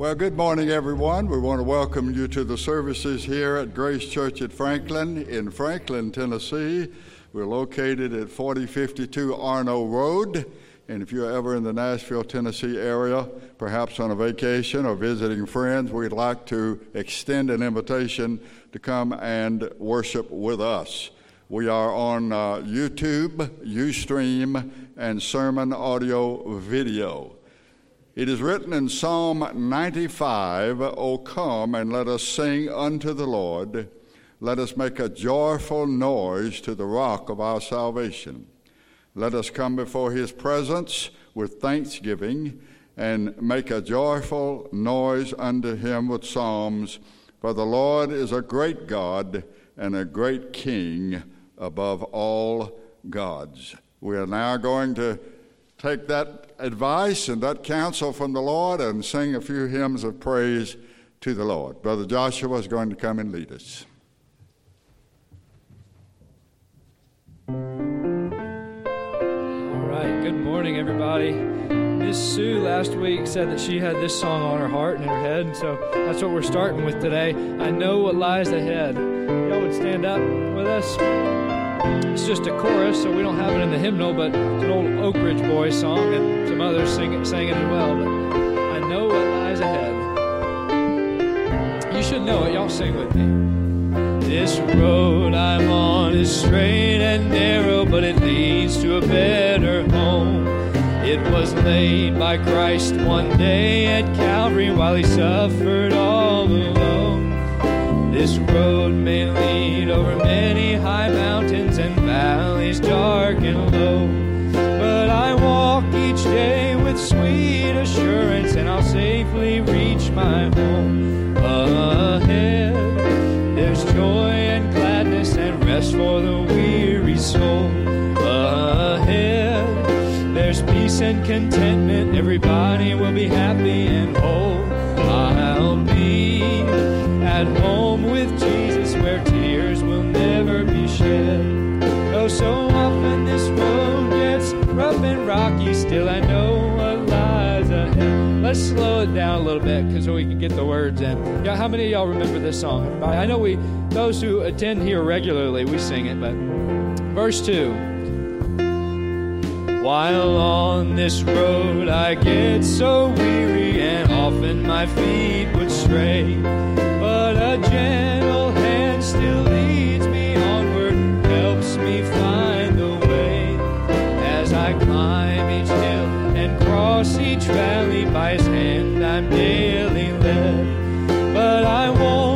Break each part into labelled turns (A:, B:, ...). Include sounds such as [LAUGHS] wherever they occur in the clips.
A: Well, good morning, everyone. We want to welcome you to the services here at Grace Church at Franklin in Franklin, Tennessee. We're located at 4052 Arno Road. And if you're ever in the Nashville, Tennessee area, perhaps on a vacation or visiting friends, we'd like to extend an invitation to come and worship with us. We are on uh, YouTube, Ustream, and sermon audio video. It is written in Psalm 95 O come and let us sing unto the Lord. Let us make a joyful noise to the rock of our salvation. Let us come before his presence with thanksgiving and make a joyful noise unto him with psalms. For the Lord is a great God and a great King above all gods. We are now going to take that advice and that counsel from the Lord and sing a few hymns of praise to the Lord. Brother Joshua is going to come and lead us.
B: All right, good morning, everybody. Miss Sue last week said that she had this song on her heart and in her head, and so that's what we're starting with today. I know what lies ahead. Y'all would stand up with us. It's just a chorus, so we don't have it in the hymnal, but it's an old Oak Ridge Boys song, and some others sing it, sang it as well. But I know what lies ahead. You should know it. Y'all sing with me. This road I'm on is straight and narrow, but it leads to a better home. It was laid by Christ one day at Calvary while he suffered all alone. This road may lead over many high mountains and valleys dark and low. But I walk each day with sweet assurance, and I'll safely reach my home. Ahead, there's joy and gladness and rest for the weary soul. Ahead, there's peace and contentment, everybody will be happy and whole. Let's slow it down a little bit because we can get the words in. Yeah, how many of y'all remember this song? I know we, those who attend here regularly, we sing it, but verse 2. While on this road I get so weary and often my feet would stray but a gentle hand still leads me cross each by His hand I'm daily led. But I won't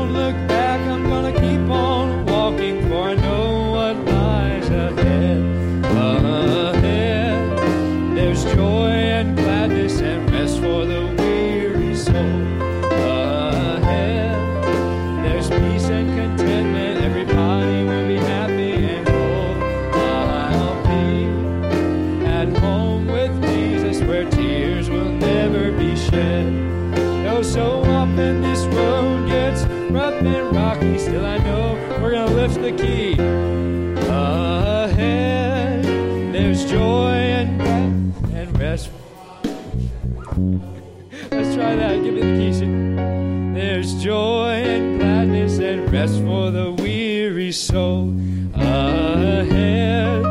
B: soul. Ahead,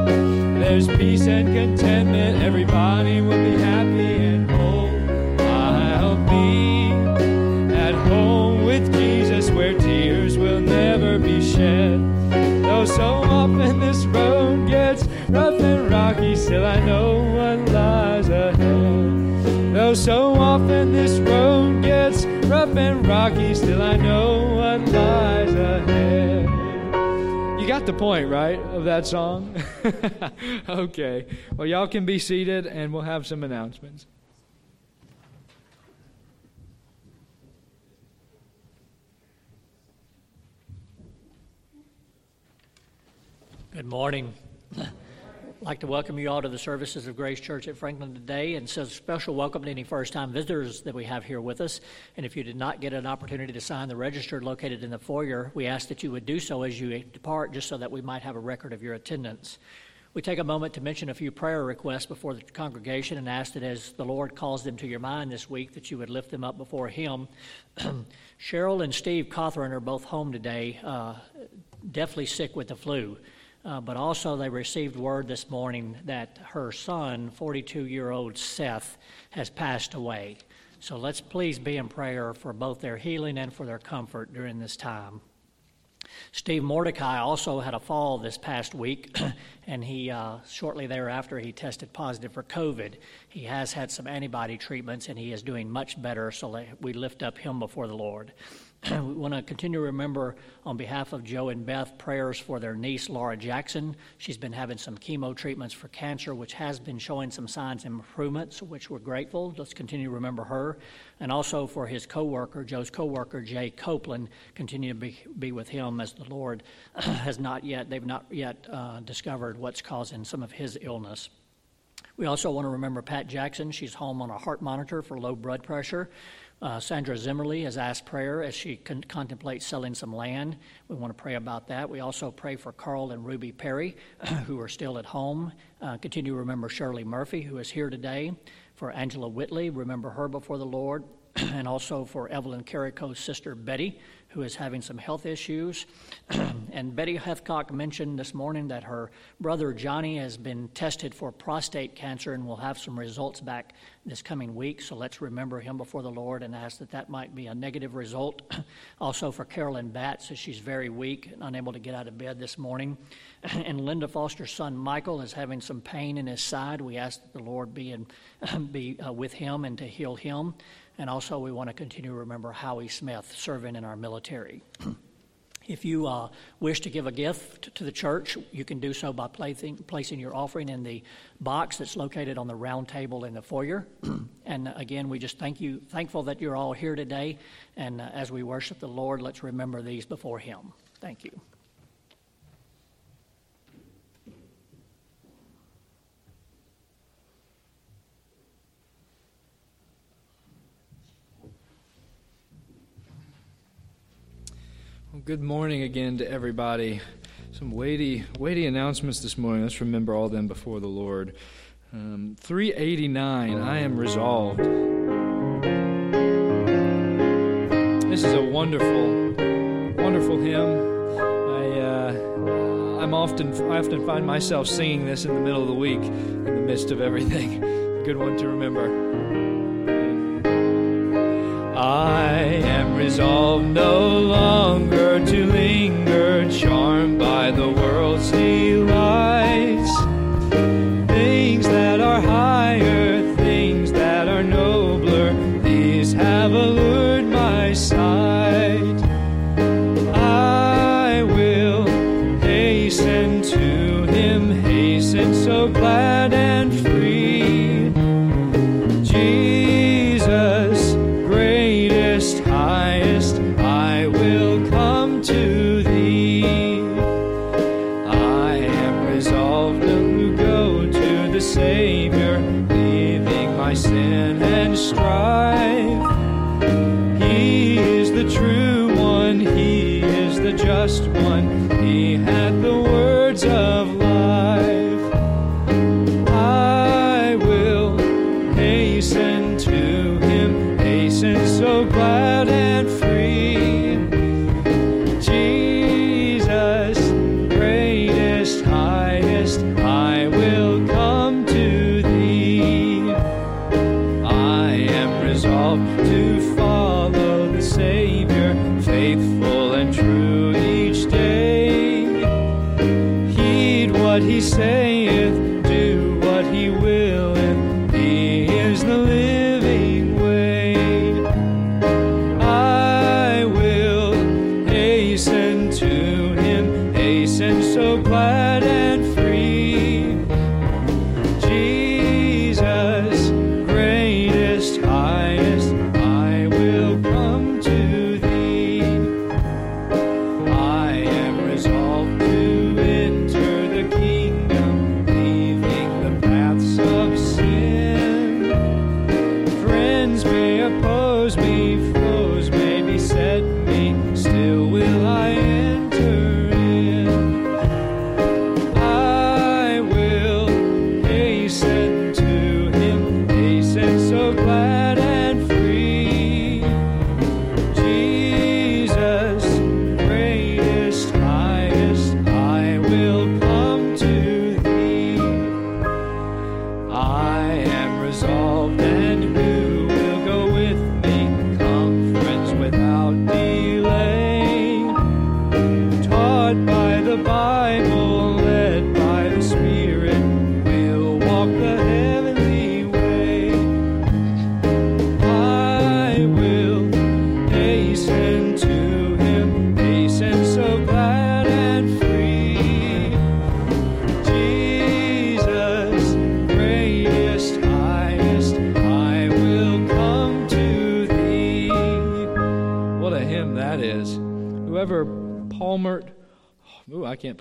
B: there's peace and contentment. Everybody will be happy and whole. I'll be at home with Jesus where tears will never be shed. Though so often this road gets rough and rocky, still I know what lies ahead. Though so often this road gets rough and rocky, still I know point, right, of that song? [LAUGHS] okay. Well, y'all can be seated and we'll have some announcements.
C: Good morning. I'd like to welcome you all to the services of Grace Church at Franklin today, and so special welcome to any first-time visitors that we have here with us. And if you did not get an opportunity to sign the register located in the foyer, we ask that you would do so as you depart, just so that we might have a record of your attendance. We take a moment to mention a few prayer requests before the congregation and ask that as the Lord calls them to your mind this week, that you would lift them up before Him. [CLEARS THROAT] Cheryl and Steve Cawthorn are both home today, uh, definitely sick with the flu. Uh, but also, they received word this morning that her son, 42 year old Seth, has passed away. So let's please be in prayer for both their healing and for their comfort during this time. Steve Mordecai also had a fall this past week, [CLEARS THROAT] and he uh, shortly thereafter he tested positive for COVID. He has had some antibody treatments, and he is doing much better. So we lift up him before the Lord. We want to continue to remember on behalf of Joe and Beth prayers for their niece Laura Jackson. She's been having some chemo treatments for cancer, which has been showing some signs of improvements, which we're grateful. Let's continue to remember her, and also for his coworker, Joe's coworker Jay Copeland. Continue to be, be with him as the Lord [CLEARS THROAT] has not yet they've not yet uh, discovered what's causing some of his illness. We also want to remember Pat Jackson. She's home on a heart monitor for low blood pressure. Uh, Sandra Zimmerly has asked prayer as she con- contemplates selling some land. We want to pray about that. We also pray for Carl and Ruby Perry, [CLEARS THROAT] who are still at home. Uh, continue to remember Shirley Murphy, who is here today. For Angela Whitley, remember her before the Lord. [CLEARS THROAT] and also for Evelyn Carrico's sister Betty, who is having some health issues. [CLEARS THROAT] and Betty Heathcock mentioned this morning that her brother Johnny has been tested for prostate cancer and will have some results back this coming week. So let's remember him before the Lord and ask that that might be a negative result. [CLEARS THROAT] also for Carolyn Batts, as she's very weak and unable to get out of bed this morning. [CLEARS THROAT] and Linda Foster's son Michael is having some pain in his side. We ask that the Lord be, in, be uh, with him and to heal him. And also, we want to continue to remember Howie Smith serving in our military. [CLEARS THROAT] if you uh, wish to give a gift to the church, you can do so by placing, placing your offering in the box that's located on the round table in the foyer. [CLEARS THROAT] and again, we just thank you, thankful that you're all here today. And uh, as we worship the Lord, let's remember these before Him. Thank you.
B: Well, good morning again to everybody. Some weighty, weighty announcements this morning. Let's remember all them before the Lord. Um, 389, I am resolved. This is a wonderful, wonderful hymn. I, uh, I'm often, I often find myself singing this in the middle of the week, in the midst of everything. A [LAUGHS] good one to remember. I am resolved no longer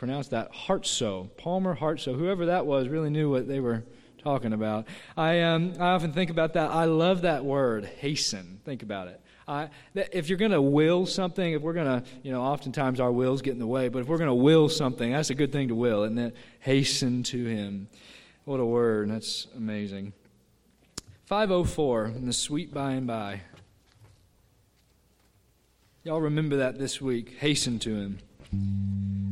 B: pronounce that, Hartsough, Palmer Hartsough, whoever that was really knew what they were talking about. I, um, I often think about that. I love that word, hasten. Think about it. I, if you're going to will something, if we're going to, you know, oftentimes our wills get in the way, but if we're going to will something, that's a good thing to will, and then hasten to Him. What a word. That's amazing. 504 in the sweet by and by. Y'all remember that this week. Hasten to Him.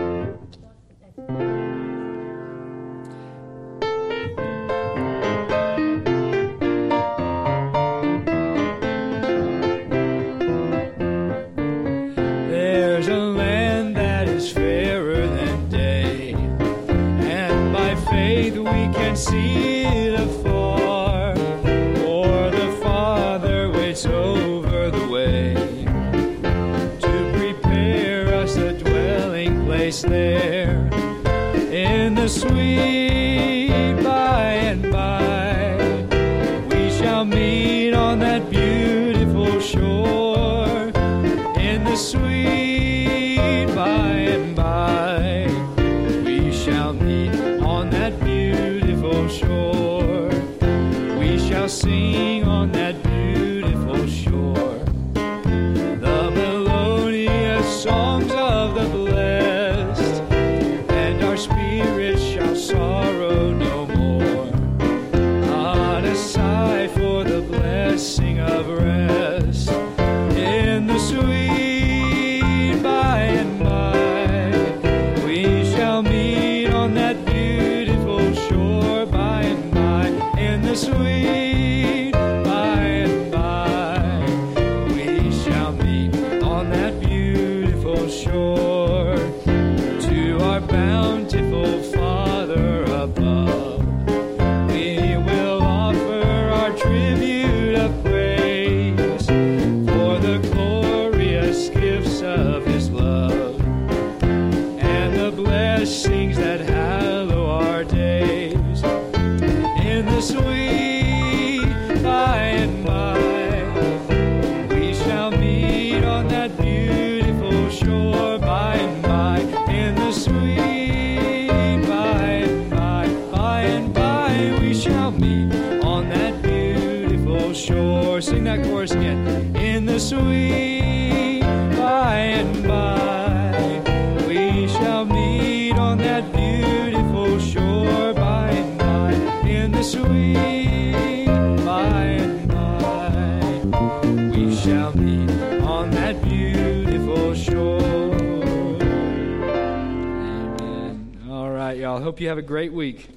B: you have a great week.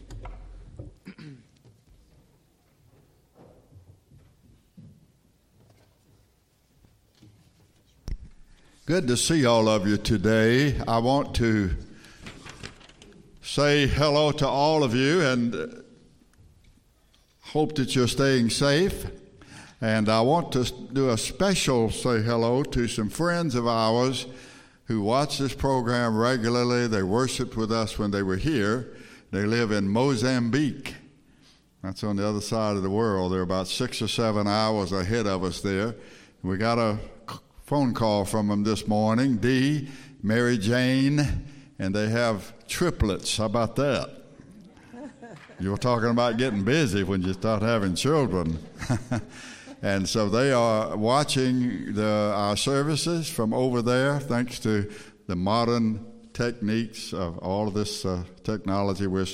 A: Good to see all of you today. I want to say hello to all of you and hope that you're staying safe. And I want to do a special say hello to some friends of ours who watch this program regularly. They worshiped with us when they were here. They live in Mozambique. That's on the other side of the world. They're about six or seven hours ahead of us there. We got a phone call from them this morning Dee, Mary Jane, and they have triplets. How about that? You were talking about getting busy when you start having children. [LAUGHS] And so they are watching the, our services from over there, thanks to the modern techniques of all of this uh, technology. We're,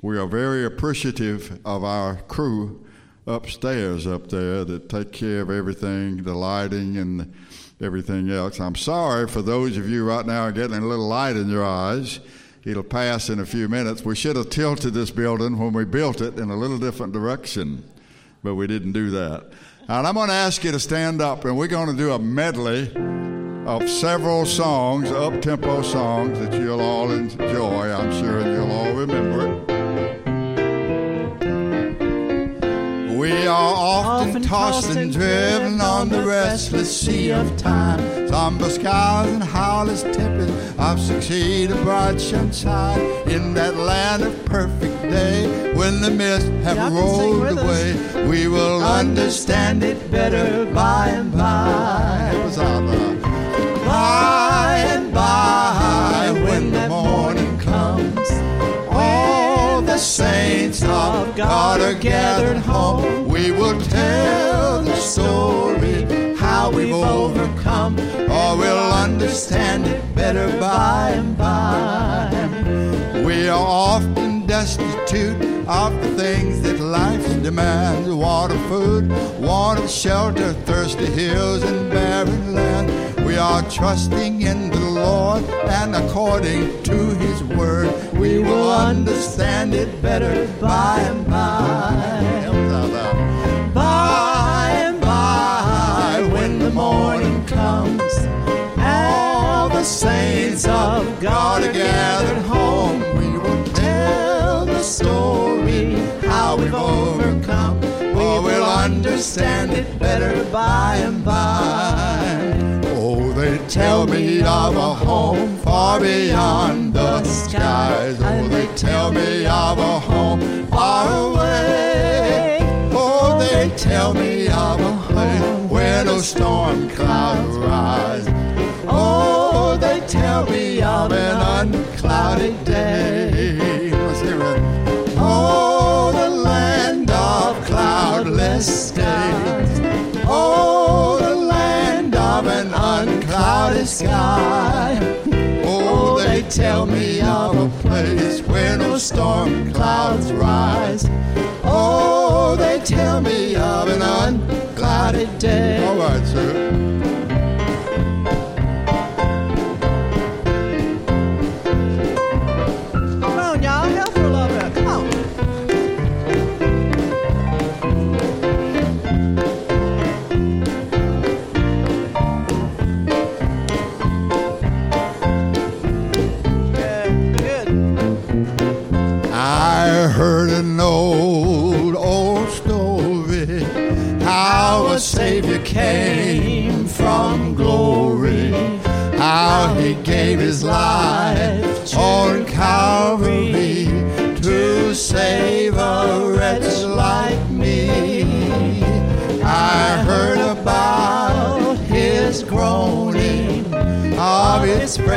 A: we are very appreciative of our crew upstairs up there that take care of everything, the lighting and everything else. I'm sorry for those of you right now getting a little light in your eyes. It'll pass in a few minutes. We should have tilted this building when we built it in a little different direction, but we didn't do that. And I'm going to ask you to stand up, and we're going to do a medley of several songs, up tempo songs that you'll all enjoy, I'm sure, you'll all remember it. We are often, tossed and driven on the restless sea of time. Somber skies and howlers. I've succeeded bright sunshine in that land of perfect day. When the mist have rolled away, we will understand it better by and by. It was. Saints of God are gathered home. We will tell the story how we've overcome, or we'll understand it better by and by. We are often destitute of the things that life demands water, food, wanted shelter, thirsty hills, and barren land. We are trusting in the Lord, and according to His word, we will understand it better by and by. By and by, when the morning comes, all the saints of God are gathered home. We will tell the story understand it better by and by. Oh, they tell me of a home far beyond the skies. Oh, they tell me of a home far away. Oh, they tell me of a home where no storm clouds rise. Oh, they tell me of an unclouded day. Sky. Oh, they tell me of a place where no storm clouds rise. Oh, they tell me of an unclouded day. All right, sir.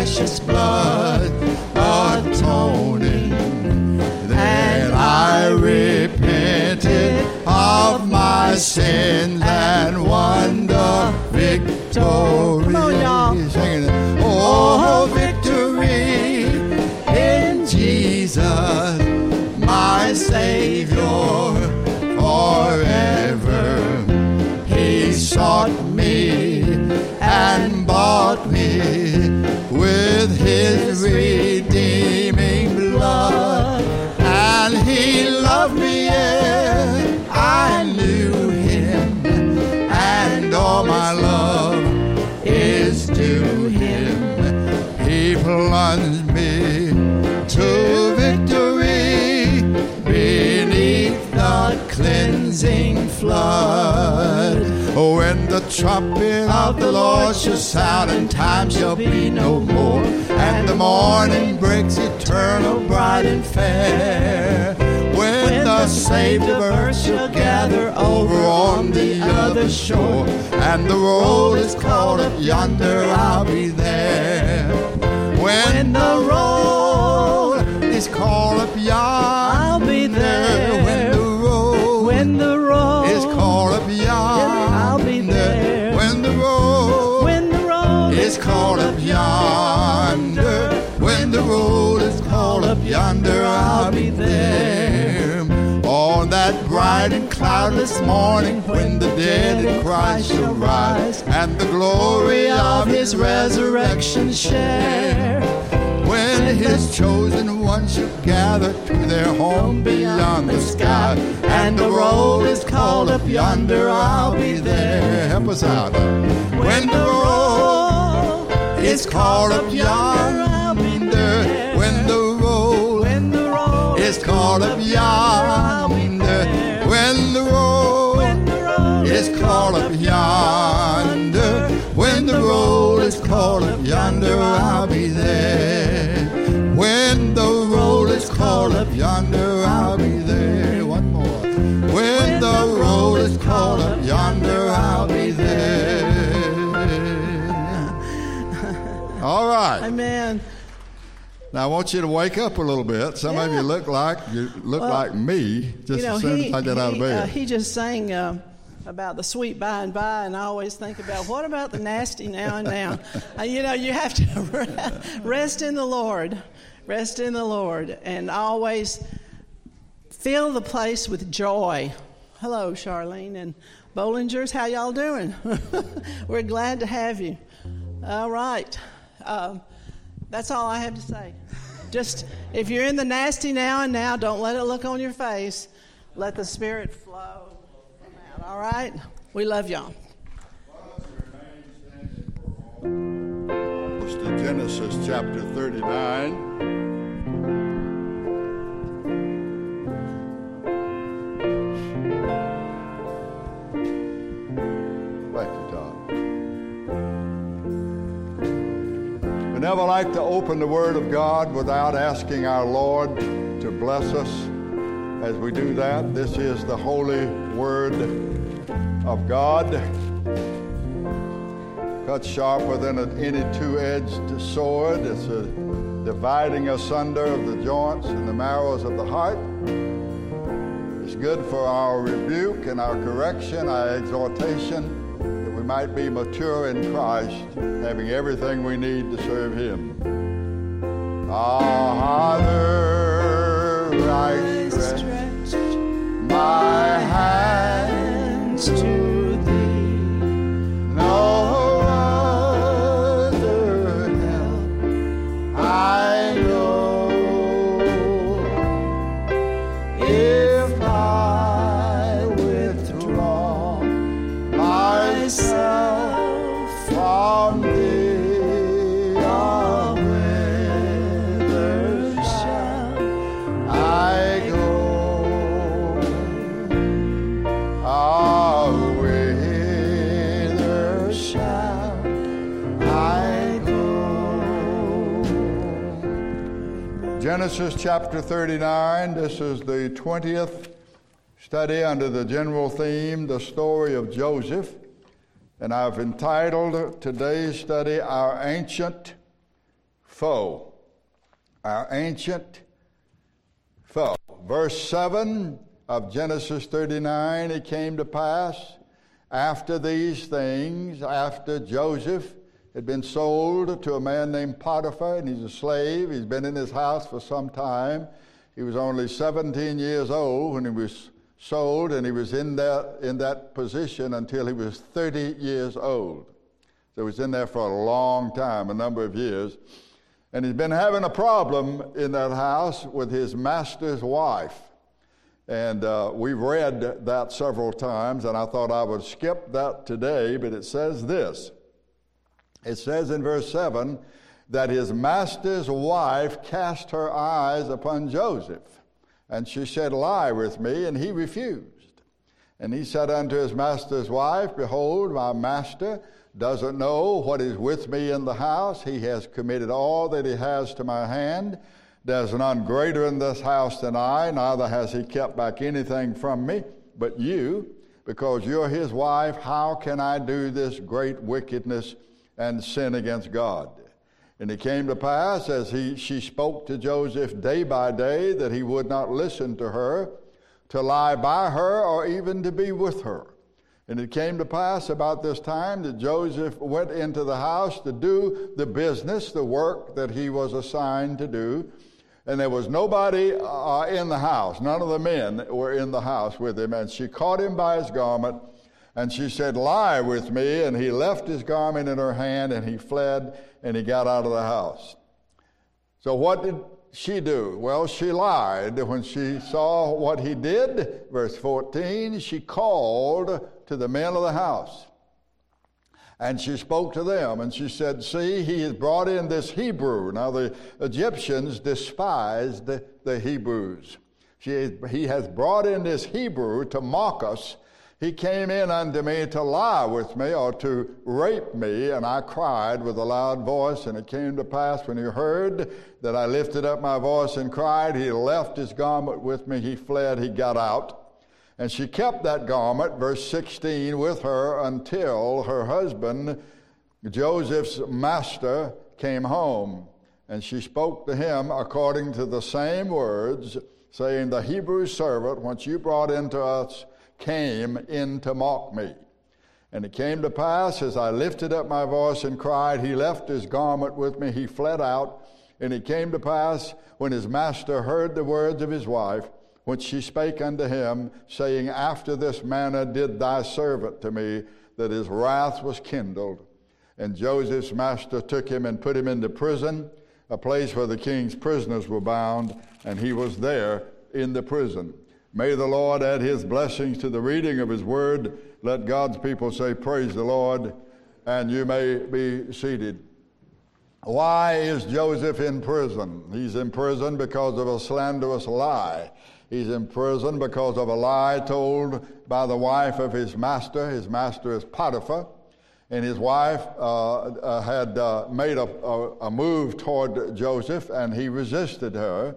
A: Precious blood atoning. Then I repented of my sins and won the victory. With his redeeming blood. And he loved me, and I knew him, and all my love is to him. He plunged me to victory beneath the cleansing flood. When the trumpet of the Lord shall sound, and time shall be no more, and the morning breaks eternal, bright and fair. When the saved of earth shall gather over on the other shore, and the roll is called up yonder, I'll be there. When the roll is called up yonder, yonder,
D: I'll be there.
A: On that bright and cloudless morning, when the dead in Christ shall rise, and the glory of his resurrection share. When his chosen ones shall gather to their home beyond the sky, and the roll is called up yonder, I'll be there. Help us out. When the roll is called up yonder, called up yonder. When the roll is called up yonder.
D: When the roll
A: is called up yonder, I'll be there. When the roll is called up yonder, I'll be there. One more. When the roll is called up yonder, I'll be there. [LAUGHS] All right.
D: Amen.
A: Now I want you to wake up a little bit. Some of you look like you look
D: Well,
A: like me just
D: you know,
A: as soon
D: he,
A: as I get out of
D: he,
A: bed.
D: uh, he just sang uh, about the sweet by and by, and I always think about what about the nasty now and now? uh, you know, you have to [LAUGHS] rest in the Lord, rest in the Lord, and always fill the place with joy. Hello, Charlene and Bollingers. How y'all doing? [LAUGHS] We're glad to have you. All right. Um, that's all I have to say. Just if you're in the nasty now and now, don't let it look on your face. Let the Spirit flow out. All right? We love y'all.
A: Genesis chapter 39. Thank never like to open the Word of God without asking our Lord to bless us as we do that. This is the holy Word of God cut sharper than any two-edged sword. It's a dividing asunder of the joints and the marrows of the heart. It's good for our rebuke and our correction, our exhortation, might be mature in Christ, having everything we need to serve Him. Father, I stretch my hands to chapter 39, this is the 20th study under the general theme, the story of Joseph. And I've entitled today's study, Our Ancient Foe. Our Ancient Foe. Verse 7 of Genesis 39 it came to pass after these things, after Joseph had been sold to a man named Potiphar, and he's a slave. He's been in his house for some time. He was only 17 years old when he was sold, and he was in that, in that position until he was 30 years old. So he was in there for a long time, a number of years. And he's been having a problem in that house with his master's wife. And uh, we've read that several times, and I thought I would skip that today, but it says this. It says in verse 7 that his master's wife cast her eyes upon Joseph, and she said, Lie with me, and he refused. And he said unto his master's wife, Behold, my master doesn't know what is with me in the house. He has committed all that he has to my hand. There's none greater in this house than I, neither has he kept back anything from me, but you, because you're his wife, how can I do this great wickedness and sin against God? And it came to pass as he, she spoke to Joseph day by day that he would not listen to her, to lie by her, or even to be with her. And it came to pass about this time that Joseph went into the house to do the business, the work that he was assigned to do. And there was nobody uh, in the house. None of the men were in the house with him. And she caught him by his garment and she said, Lie with me. And he left his garment in her hand and he fled and he got out of the house. So what did she do? Well, she lied when she saw what he did. Verse 14, she called to the men of the house. And she spoke to them and she said, See, he has brought in this Hebrew. Now, the Egyptians despised the, Hebrews. She, he has brought in this Hebrew to mock us. He came in unto me to lie with me or to rape me, and I cried with a loud voice. And it came to pass when he heard that I lifted up my voice and cried, he left his garment with me, he fled, he got out. And she kept that garment, verse 16, with her until her husband, Joseph's master, came home, and she spoke to him according to the same words, saying, The Hebrew servant, which you brought into us, came in to mock me. And it came to pass, as I lifted up my voice and cried, he left his garment with me, he fled out. And it came to pass, when his master heard the words of his wife, which she spake unto him, saying, After this manner did thy servant to me, that his wrath was kindled. And Joseph's master took him and put him into prison, a place where the king's prisoners were bound, and he was there in the prison. May the Lord add his blessings to the reading of his word. Let God's people say, Praise the Lord, and you may be seated. Why is Joseph in prison? He's in prison because of a slanderous lie. He's in prison because of a lie told by the wife of his master. His master is Potiphar, and his wife uh, uh, had uh, made a, a, a move toward Joseph, and he resisted her.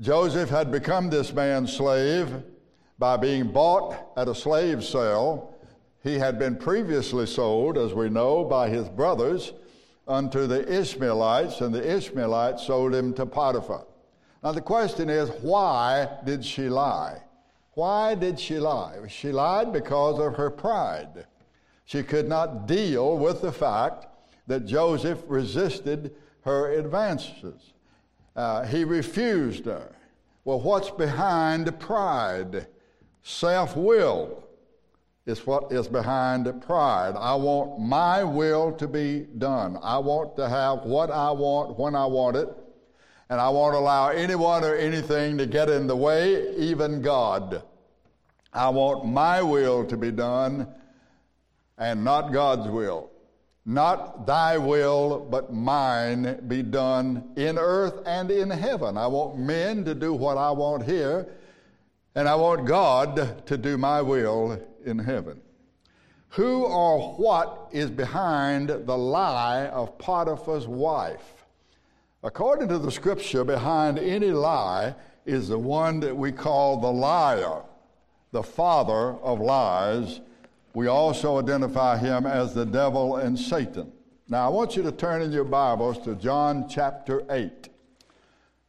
A: Joseph had become this man's slave by being bought at a slave sale. He had been previously sold, as we know, by his brothers unto the Ishmaelites, and the Ishmaelites sold him to Potiphar. Now, the question is, why did she lie? Why did she lie? She lied because of her pride. She could not deal with the fact that Joseph resisted her advances. Uh, he refused her. Well, what's behind pride? Self will is what is behind pride. I want my will to be done. I want to have what I want when I want it, and I won't allow anyone or anything to get in the way, even God. I want my will to be done and not God's will. Not thy will, but mine be done in earth and in heaven. I want men to do what I want here, and I want God to do my will in heaven. Who or what is behind the lie of Potiphar's wife? According to the scripture, behind any lie is the one that we call the liar, the father of lies. We also identify him as the devil and Satan. Now, I want you to turn in your Bibles to John chapter 8.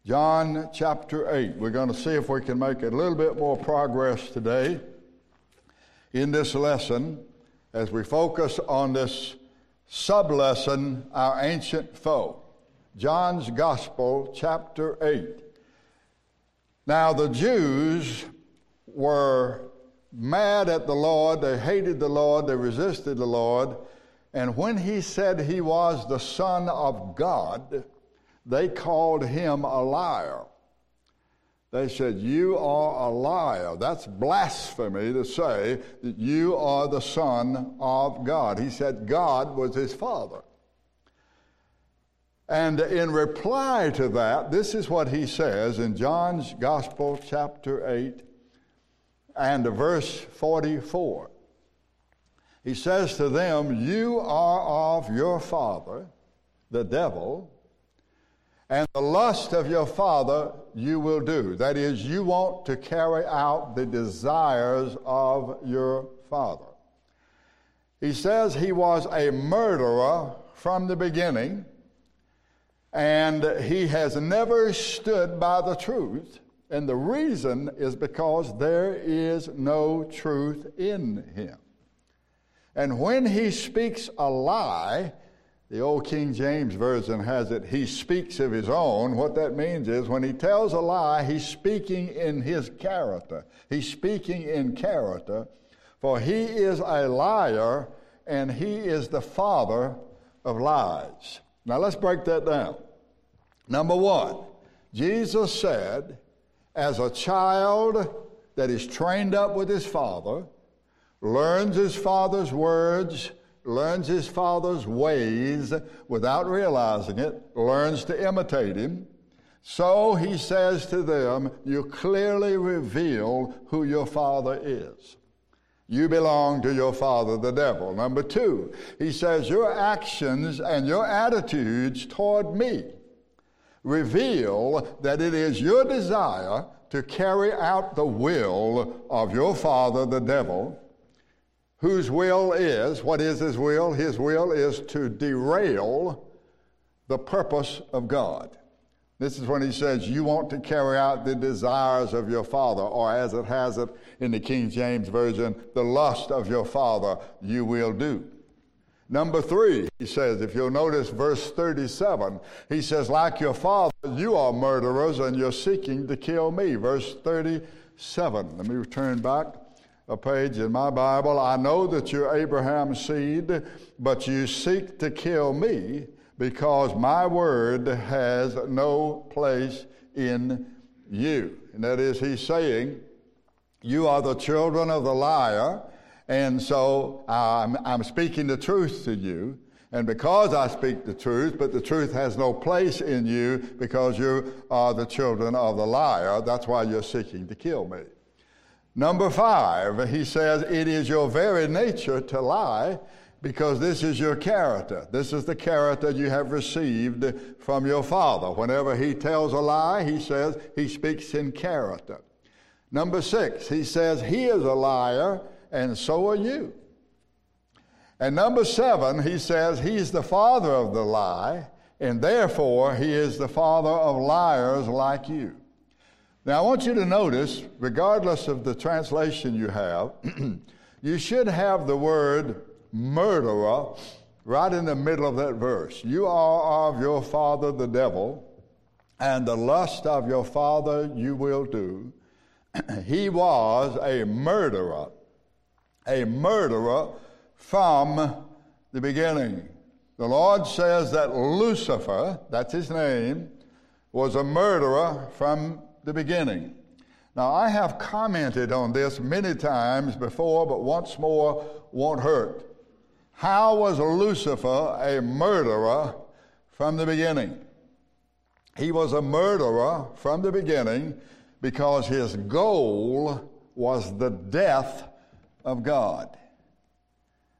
A: John chapter 8. We're going to see if we can make a little bit more progress today in this lesson as we focus on this sub lesson, Our Ancient Foe. John's Gospel, chapter 8. Now, the Jews were mad at the Lord, they hated the Lord, they resisted the Lord, and when he said he was the Son of God, they called him a liar. They said, You are a liar. That's blasphemy to say that you are the Son of God. He said God was his Father. And in reply to that, this is what he says in John's Gospel, chapter 8, and verse 44. He says to them, You are of your father, the devil and the lust of your father you will do. That is, you want to carry out the desires of your father. He says he was a murderer from the beginning, and he has never stood by the truth. And the reason is because there is no truth in him. And when he speaks a lie, the old King James Version has it, he speaks of his own. What that means is when he tells a lie, he's speaking in his character. He's speaking in character, for he is a liar and he is the father of lies. Now let's break that down. Number one, Jesus said, as a child that is trained up with his father, learns his father's words, learns his father's ways without realizing it, learns to imitate him. So he says to them, You clearly reveal who your father is. You belong to your father, the devil. Number two, he says, Your actions and your attitudes toward me reveal that it is your desire to carry out the will of your father, the devil whose will is, what is his will? His will is to derail the purpose of God. This is when he says, You want to carry out the desires of your father, or as it has it in the King James Version, the lust of your father you will do. Number three, he says, if you'll notice verse 37, he says, Like your father, you are murderers and you're seeking to kill me. Verse 37. Let me turn back a page in my Bible. I know that you're Abraham's seed, but you seek to kill me because my word has no place in you. And that is, he's saying, You are the children of the liar, and so uh, I'm, I'm speaking the truth to you. And because I speak the truth, but the truth has no place in you because you are the children of the liar, that's why you're seeking to kill me. Number five, he says, It is your very nature to lie because this is your character. This is the character you have received from your father. Whenever he tells a lie, he says he speaks in character. Number six, he says he is a liar and so are you. And number seven, he says he's the father of the lie, and therefore he is the father of liars like you. Now, I want you to notice, regardless of the translation you have, [CLEARS THROAT] you should have the word murderer right in the middle of that verse. You are of your father the devil, and the lust of your father you will do. [CLEARS THROAT] he was a murderer, a murderer from the beginning. The Lord says that Lucifer, that's his name, was a murderer from the beginning. Now, I have commented on this many times before, but once more won't hurt. How was Lucifer a murderer from the beginning? He was a murderer from the beginning because his goal was the death of God.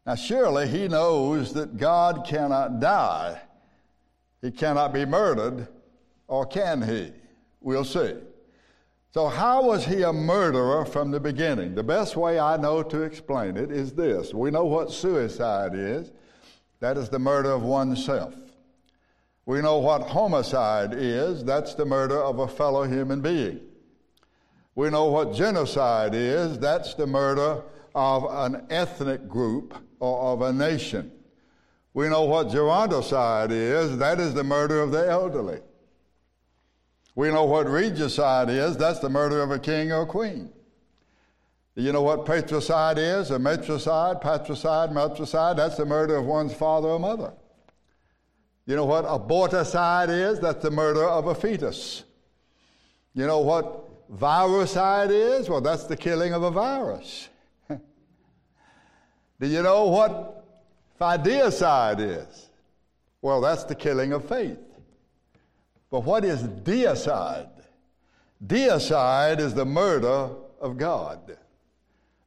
A: Now, surely he knows that God cannot die. He cannot be murdered, or can he? We'll see. So, how was he a murderer from the beginning? The best way I know to explain it is this we know what suicide is that is the murder of oneself. We know what homicide is that's the murder of a fellow human being. We know what genocide is that's the murder of an ethnic group or of a nation. We know what geronticide is that is the murder of the elderly. We know what regicide is. That's the murder of a king or queen. You know what patricide is? A matricide, patricide, matricide. That's the murder of one's father or mother. You know what aborticide is? That's the murder of a fetus. You know what virucide is? Well, that's the killing of a virus. Do you know what fideicide is? Well, that's the killing of faith. But what is deicide? Deicide is the murder of God.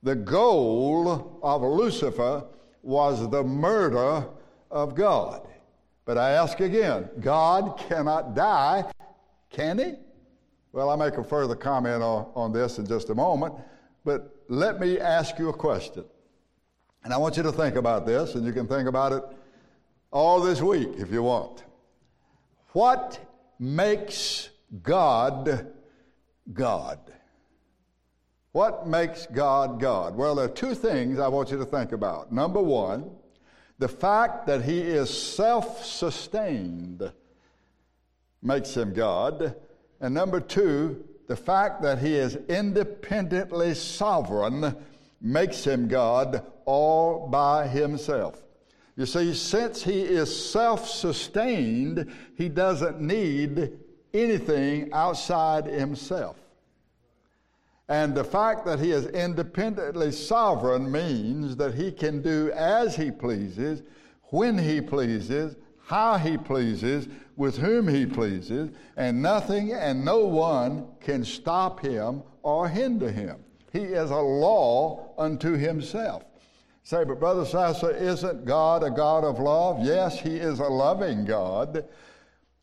A: The goal of Lucifer was the murder of God. But I ask again God cannot die, can he? Well, I'll make a further comment on, on this in just a moment, but let me ask you a question. And I want you to think about this, and you can think about it all this week if you want. What makes God God? What makes God God? Well, there are two things I want you to think about. Number one, the fact that he is self sustained makes him God. And number two, the fact that he is independently sovereign makes him God all by himself. You see, since he is self sustained, he doesn't need anything outside himself. And the fact that he is independently sovereign means that he can do as he pleases, when he pleases, how he pleases, with whom he pleases, and nothing and no one can stop him or hinder him. He is a law unto himself. Say, but Brother Sasser, isn't God a God of love? Yes, He is a loving God,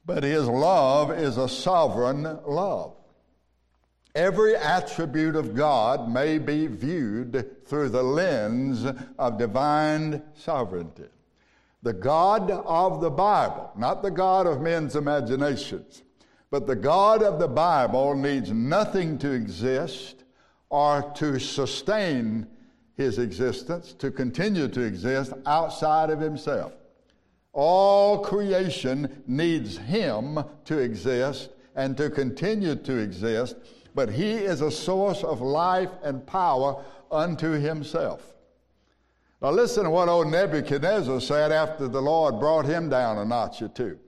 A: but His love is a sovereign love. Every attribute of God may be viewed through the lens of divine sovereignty. The God of the Bible, not the God of men's imaginations, but the God of the Bible needs nothing to exist or to sustain his existence, to continue to exist outside of himself. All creation needs him to exist and to continue to exist, but he is a source of life and power unto himself. Now, listen to what old Nebuchadnezzar said after the Lord brought him down a notch or two.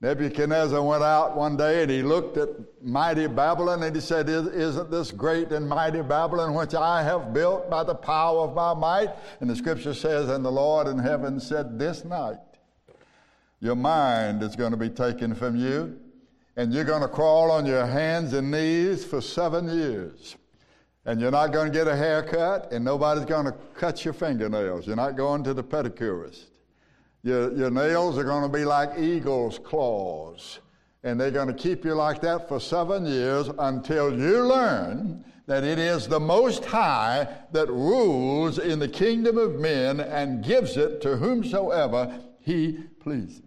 A: Nebuchadnezzar went out one day and he looked at mighty Babylon and he said, Isn't this great and mighty Babylon which I have built by the power of my might? And the scripture says, And the Lord in heaven said, This night your mind is going to be taken from you and you're going to crawl on your hands and knees for seven years. And you're not going to get a haircut and nobody's going to cut your fingernails. You're not going to the pedicurist. Your, your nails are going to be like eagle's claws. And they're going to keep you like that for seven years until you learn that it is the Most High that rules in the kingdom of men and gives it to whomsoever he pleases.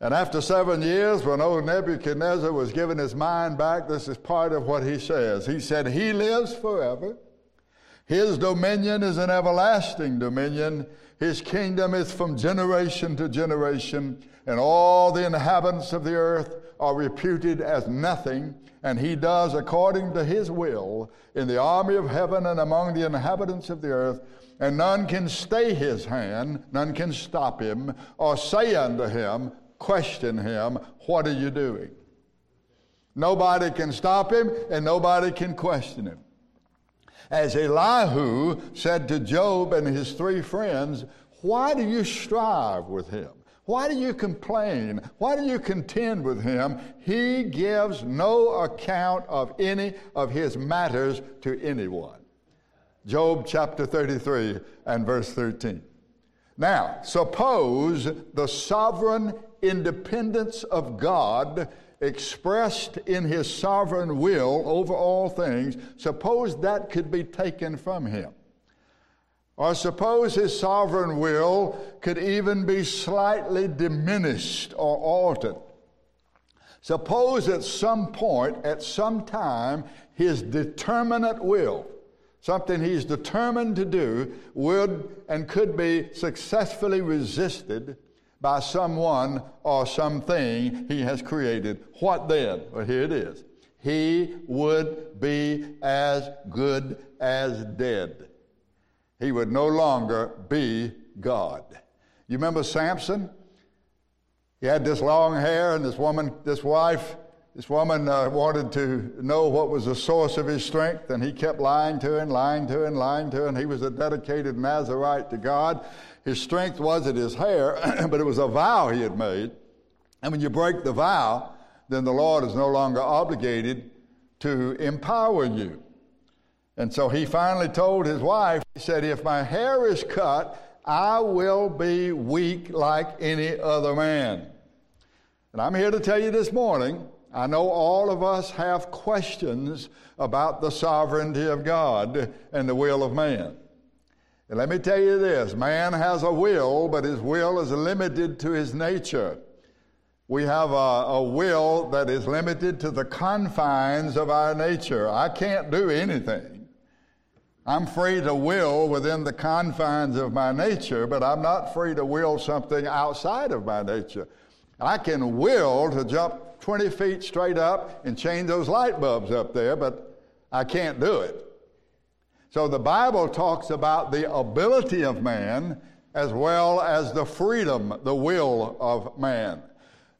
A: And after seven years, when old Nebuchadnezzar was given his mind back, this is part of what he says. He said, He lives forever. His dominion is an everlasting dominion. His kingdom is from generation to generation, and all the inhabitants of the earth are reputed as nothing, and he does according to his will in the army of heaven and among the inhabitants of the earth. And none can stay his hand, none can stop him, or say unto him, question him, What are you doing? Nobody can stop him, and nobody can question him. As Elihu said to Job and his three friends, Why do you strive with him? Why do you complain? Why do you contend with him? He gives no account of any of his matters to anyone. Job chapter 33 and verse 13. Now, suppose the sovereign independence of God expressed in his sovereign will over all things, suppose that could be taken from him. Or suppose his sovereign will could even be slightly diminished or altered. Suppose at some point, at some time, his determinate will, something he's determined to do, would and could be successfully resisted by someone or something he has created. What then? Well, here it is. He would be as good as dead. He would no longer be God. You remember Samson? He had this long hair, and this woman, this wife, this woman uh, wanted to know what was the source of his strength, and he kept lying to her and lying to her and lying to her, and he was a dedicated Nazarite to God. His strength wasn't his hair, [CLEARS THROAT] but it was a vow he had made. And when you break the vow, then the Lord is no longer obligated to empower you. And so he finally told his wife, he said, If my hair is cut, I will be weak like any other man. And I'm here to tell you this morning, I know all of us have questions about the sovereignty of God and the will of man. And let me tell you this man has a will, but his will is limited to his nature. We have a, a, will that is limited to the confines of our nature. I can't do anything. I'm free to will within the confines of my nature, but I'm not free to will something outside of my nature. I can will to jump 20 feet straight up and change those light bulbs up there, but I can't do it. So the Bible talks about the ability of man as well as the freedom, the will of man.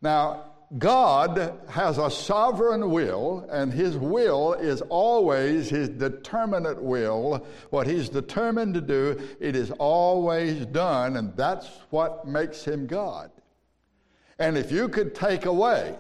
A: Now, God has a sovereign will, and His will is always His determinate will. What He's determined to do, it is always done, and that's what makes Him God. And if you could take away,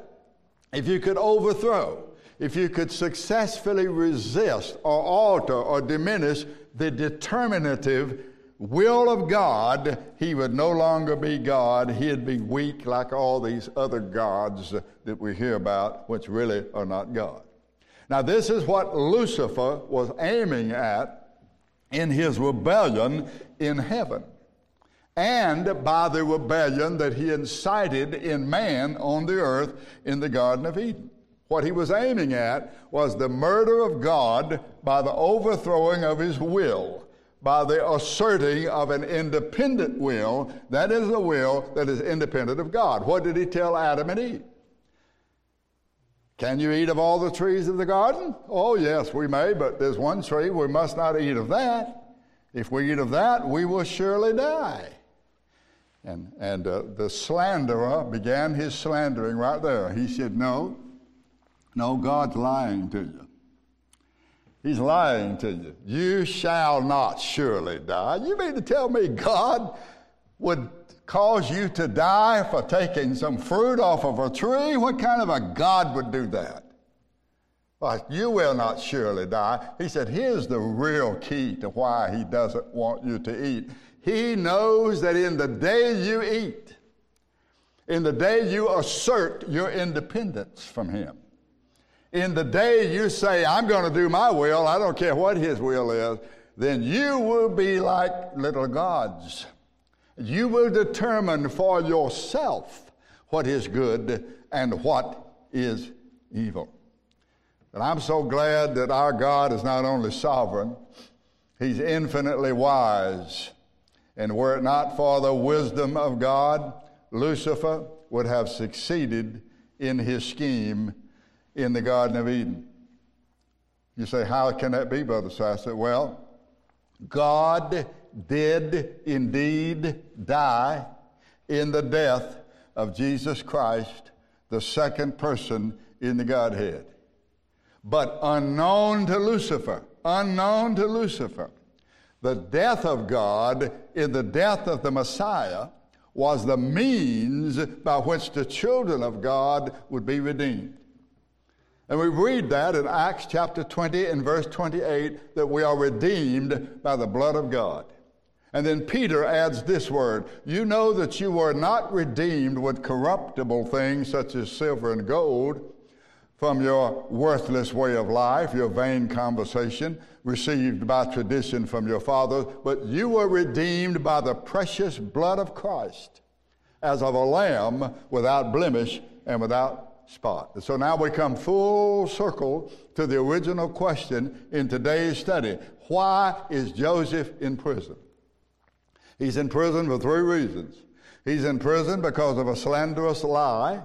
A: if you could overthrow, if you could successfully resist or alter or diminish the determinative will of God, he would no longer be God. He'd be weak like all these other gods that we hear about, which really are not God. Now, this is what Lucifer was aiming at in his rebellion in heaven. and by the rebellion that he incited in man on the earth in the Garden of Eden. What he was aiming at was the murder of God by the overthrowing of his will, by the asserting of an independent will. That is a will that is independent of God. What did he tell Adam and Eve? Can you eat of all the trees of the garden? Oh, yes, we may, but there's one tree we must not eat of that. If we eat of that, we will surely die. And, and uh, the slanderer began his slandering right there. He said, No, no, God's lying to you. He's lying to you. You shall not surely die. You mean to tell me God would cause you to die for taking some fruit off of a tree? What kind of a God would do that? Well, you will not surely die. He said, here's the real key to why he doesn't want you to eat. He knows that in the day you eat, in the day you assert your independence from him, in the day you say, I'm going to do my will, I don't care what his will is, then you will be like little gods you will determine for yourself what is good and what is evil. And I'm so glad that our God is not only sovereign, He's infinitely wise. And were it not for the wisdom of God, Lucifer would have succeeded in his scheme in the Garden of Eden. You say, How can that be, Brother Sasser? Well, God did indeed die in the death of Jesus Christ, the second person in the Godhead. But unknown to Lucifer, unknown to Lucifer, the death of God in the death of the Messiah was the means by which the children of God would be redeemed. And we read that in Acts chapter 20 and verse 28 that we are redeemed by the blood of God. And then Peter adds this word You know that you were not redeemed with corruptible things such as silver and gold from your worthless way of life, your vain conversation received by tradition from your fathers, but you were redeemed by the precious blood of Christ as of a lamb without blemish and without spot. So now we come full circle to the original question in today's study. Why is Joseph in prison? He's in prison for three reasons. He's in prison because of a slanderous lie.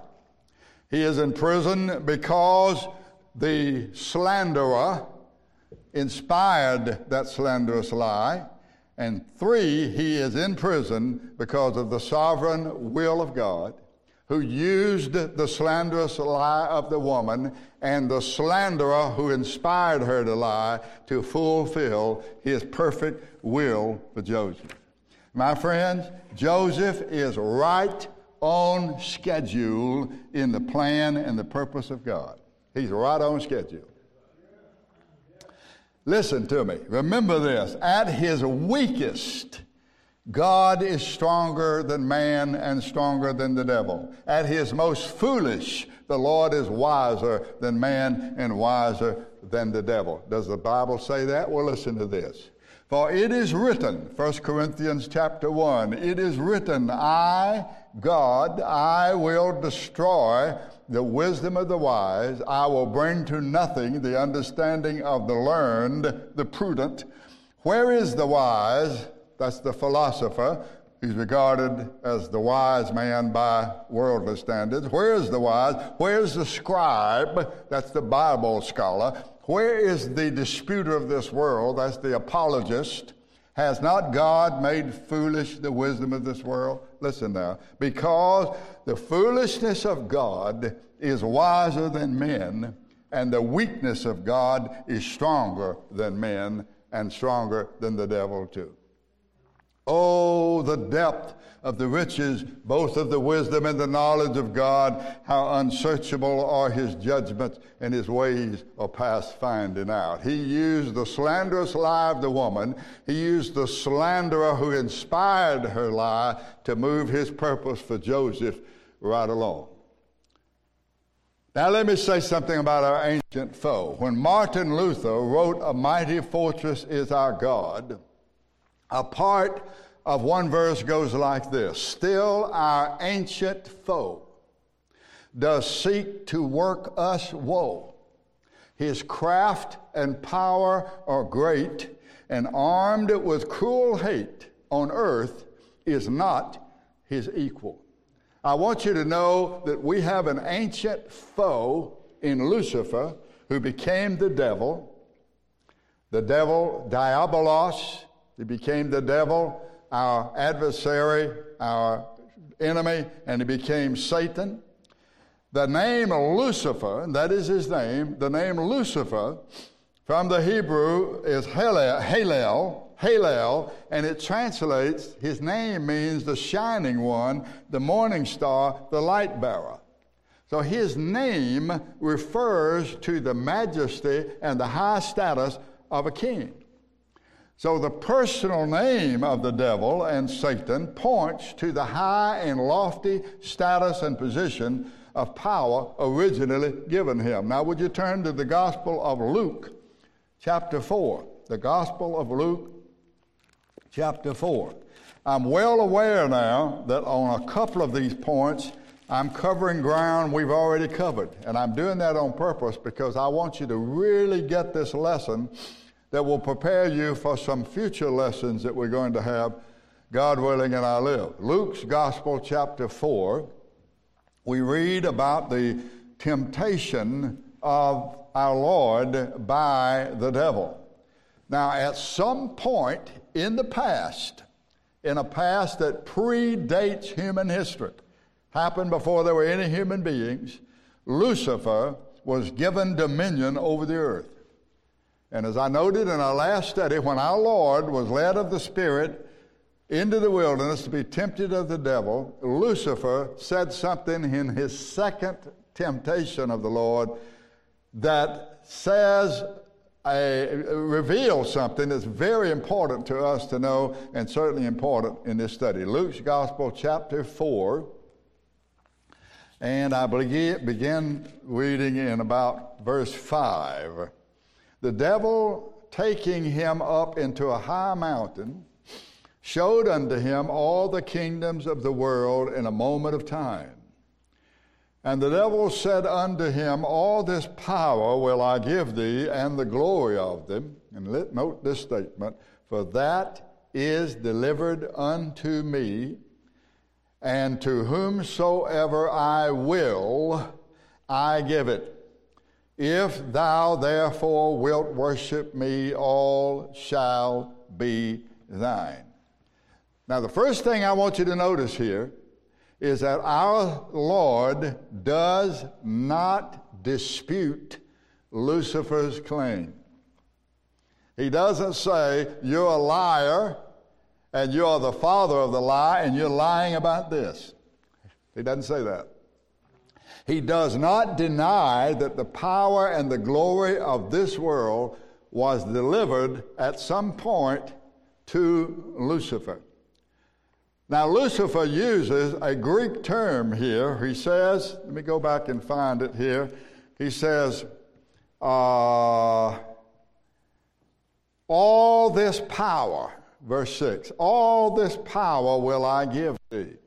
A: He is in prison because the slanderer inspired that slanderous lie. And three, he is in prison because of the sovereign will of God who used the slanderous lie of the woman and the slanderer who inspired her to lie to fulfill his perfect will for Joseph. My friends, Joseph is right on schedule in the plan and the purpose of God. He's right on schedule. Listen to me. Remember this. At his weakest, God is stronger than man and stronger than the devil. At his most foolish, the Lord is wiser than man and wiser than the devil. Does the Bible say that? Well, listen to this. For it is written, 1 Corinthians chapter 1, it is written, I, God, I will destroy the wisdom of the wise. I will bring to nothing the understanding of the learned, the prudent. Where is the wise? That's the philosopher. He's regarded as the wise man by worldly standards. Where is the wise? Where's the scribe? That's the Bible scholar. Where is the disputer of this world? That's the apologist. Has not God made foolish the wisdom of this world? Listen now. Because the foolishness of God is wiser than men, and the weakness of God is stronger than men, and stronger than the devil, too. Oh, the depth of the riches, both of the wisdom and the knowledge of God. How unsearchable are his judgments and his ways are past finding out. He used the slanderous lie of the woman. He used the slanderer who inspired her lie to move his purpose for Joseph right along. Now, let me say something about our ancient foe. When Martin Luther wrote, A Mighty Fortress is Our God, a part of one verse goes like this Still our ancient foe does seek to work us woe. His craft and power are great, and armed with cruel hate on earth is not his equal. I want you to know that we have an ancient foe in Lucifer who became the devil. The devil, Diabolos, he became the devil, our adversary, our enemy, and he became Satan. The name Lucifer, that is his name, the name Lucifer from the Hebrew is Halel, Halel, and it translates, his name means the shining one, the morning star, the light bearer. So his name refers to the majesty and the high status of a king. So the personal name of the devil and Satan points to the high and lofty status and position of power originally given him. Now, would you turn to the Gospel of Luke, chapter 4? The Gospel of Luke, chapter 4. I'm well aware now that on a couple of these points, I'm covering ground we've already covered. And I'm doing that on purpose because I want you to really get this lesson that will prepare you for some future lessons that we're going to have, God willing, and I live. Luke's Gospel, chapter 4, we read about the temptation of our Lord by the devil. Now, at some point in the past, in a past that predates human history, happened before there were any human beings, Lucifer was given dominion over the earth. And as I noted in our last study, when our Lord was led of the Spirit into the wilderness to be tempted of the devil, Lucifer said something in his second temptation of the Lord that says a, reveals something that's very important to us to know and certainly important in this study. Luke's Gospel, chapter 4. And I begin reading in about verse 5. The devil, taking him up into a high mountain, showed unto him all the kingdoms of the world in a moment of time. And the devil said unto him, All this power will I give thee, and the glory of them. And let note this statement, for that is delivered unto me, and to whomsoever I will, I give it. If thou therefore wilt worship me, all shall be thine. Now, the first thing I want you to notice here is that our Lord does not dispute Lucifer's claim. He doesn't say, You're a liar and you're the father of the lie and you're lying about this. He doesn't say that. He does not deny that the power and the glory of this world was delivered at some point to Lucifer. Now, Lucifer uses a Greek term here. He says, let me go back and find it here. He says, uh, all this power, verse 6, all this power will I give thee.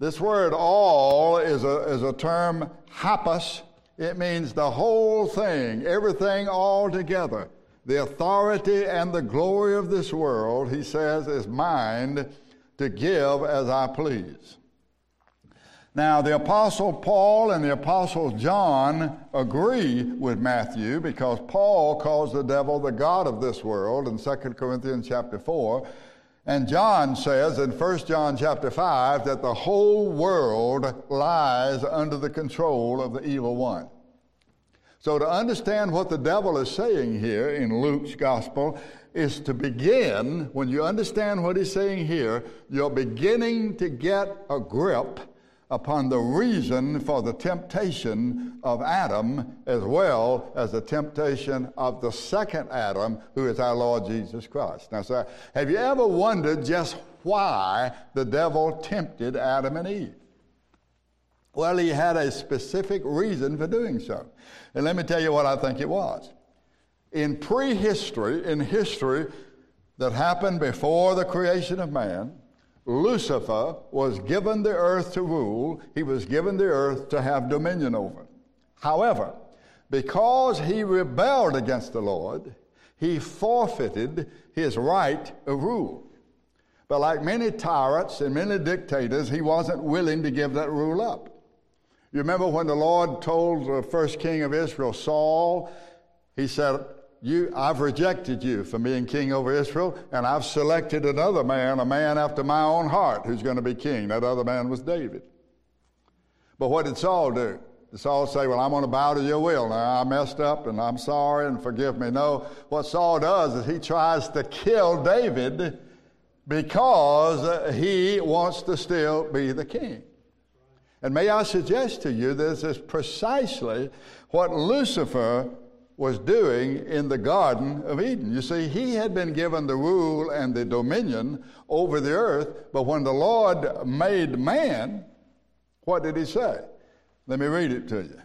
A: This word all is a, is a term, hapas. It means the whole thing, everything all together. The authority and the glory of this world, he says, is mine to give as I please. Now, the Apostle Paul and the Apostle John agree with Matthew because Paul calls the devil the God of this world in 2 Corinthians chapter 4. And John says in 1 John chapter 5 that the whole world lies under the control of the evil one. So, to understand what the devil is saying here in Luke's gospel is to begin, when you understand what he's saying here, you're beginning to get a grip upon the reason for the temptation of Adam as well as the temptation of the second Adam, who is our Lord Jesus Christ. Now, sir, have you ever wondered just why the devil tempted Adam and Eve? Well, he had a specific reason for doing so. And let me tell you what I think it was. In prehistory, in history, that happened before the creation of man, Lucifer was given the earth to rule, he was given the earth to have dominion over. However, because he rebelled against the Lord, he forfeited his right of rule. But like many tyrants and many dictators, he wasn't willing to give that rule up. You remember when the Lord told the first king of Israel, Saul, he said, you, I've rejected you from being king over Israel, and I've selected another man, a man after my own heart, who's going to be king. That other man was David. But what did Saul do? Did Saul say, Well, I'm going to bow to your will? Now, I messed up and I'm sorry and forgive me. No, what Saul does is he tries to kill David because he wants to still be the king. And may I suggest to you this is precisely what Lucifer was doing in the Garden of Eden. You see, he had been given the rule and the dominion over the earth, but when the Lord made man, what did he say? Let me read it to you.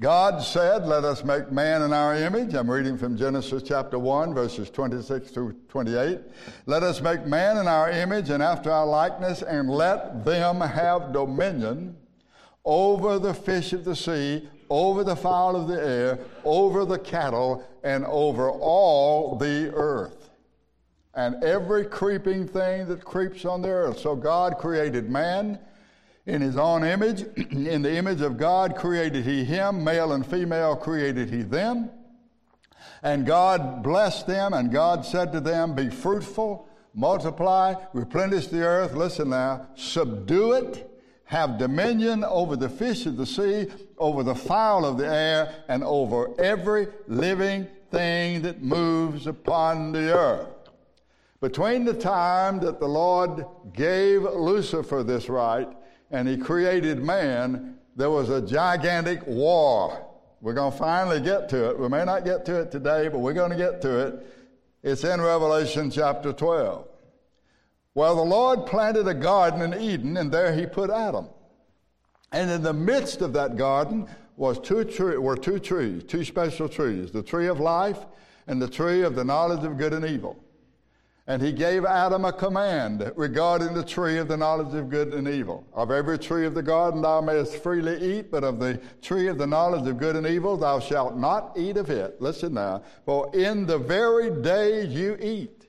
A: God said, Let us make man in our image. I'm reading from Genesis chapter 1, verses 26 through 28. Let us make man in our image and after our likeness, and let them have dominion over the fish of the sea, over the fowl of the air, over the cattle, and over all the earth. And every creeping thing that creeps on the earth. So God created man in his own image. [CLEARS THROAT] in the image of God created he him, male and female created he them. And God blessed them, and God said to them, Be fruitful, multiply, replenish the earth. Listen now, subdue it have dominion over the fish of the sea, over the fowl of the air, and over every living thing that moves upon the earth. Between the time that the Lord gave Lucifer this right and he created man, there was a gigantic war. We're going to finally get to it. We may not get to it today, but we're going to get to it. It's in Revelation chapter 12. Well, the Lord planted a garden in Eden, and there he put Adam. And in the midst of that garden was two were two trees, two special trees the tree of life and the tree of the knowledge of good and evil. And he gave Adam a command regarding the tree of the knowledge of good and evil. Of every tree of the garden thou mayest freely eat, but of the tree of the knowledge of good and evil thou shalt not eat of it. Listen now. For in the very day you eat,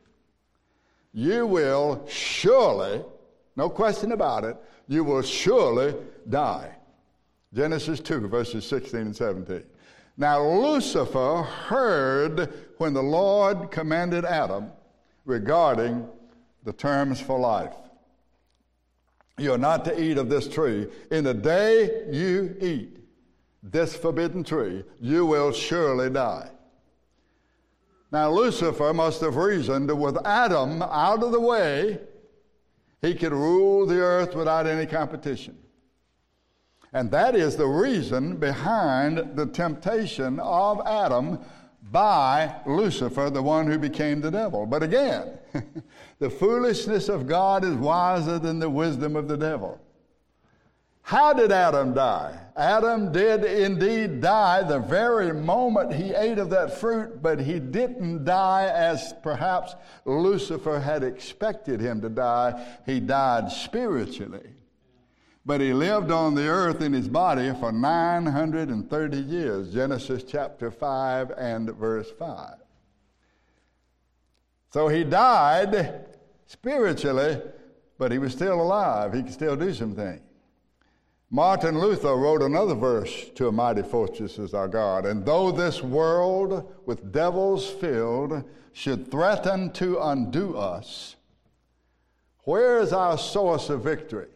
A: you will surely, no question about it, you will surely die. Genesis 2, verses 16 and 17. Now, Lucifer heard when the Lord commanded Adam regarding the terms for life. You're not to eat of this tree. In the day you eat this forbidden tree, you will surely die. Now, Lucifer must have reasoned that with Adam out of the way, he could rule the earth without any competition. And that is the reason behind the temptation of Adam by Lucifer, the one who became the devil. But again, [LAUGHS] the foolishness of God is wiser than the wisdom of the devil. How did Adam die? Adam did indeed die the very moment he ate of that fruit, but he didn't die as perhaps Lucifer had expected him to die. He died spiritually. But he lived on the earth in his body for 930 years. Genesis chapter 5 and verse 5. So he died spiritually, but he was still alive. He could still do some things. Martin Luther wrote another verse to a mighty fortress is our God. And though this world with devils filled should threaten to undo us, where is our source of victory?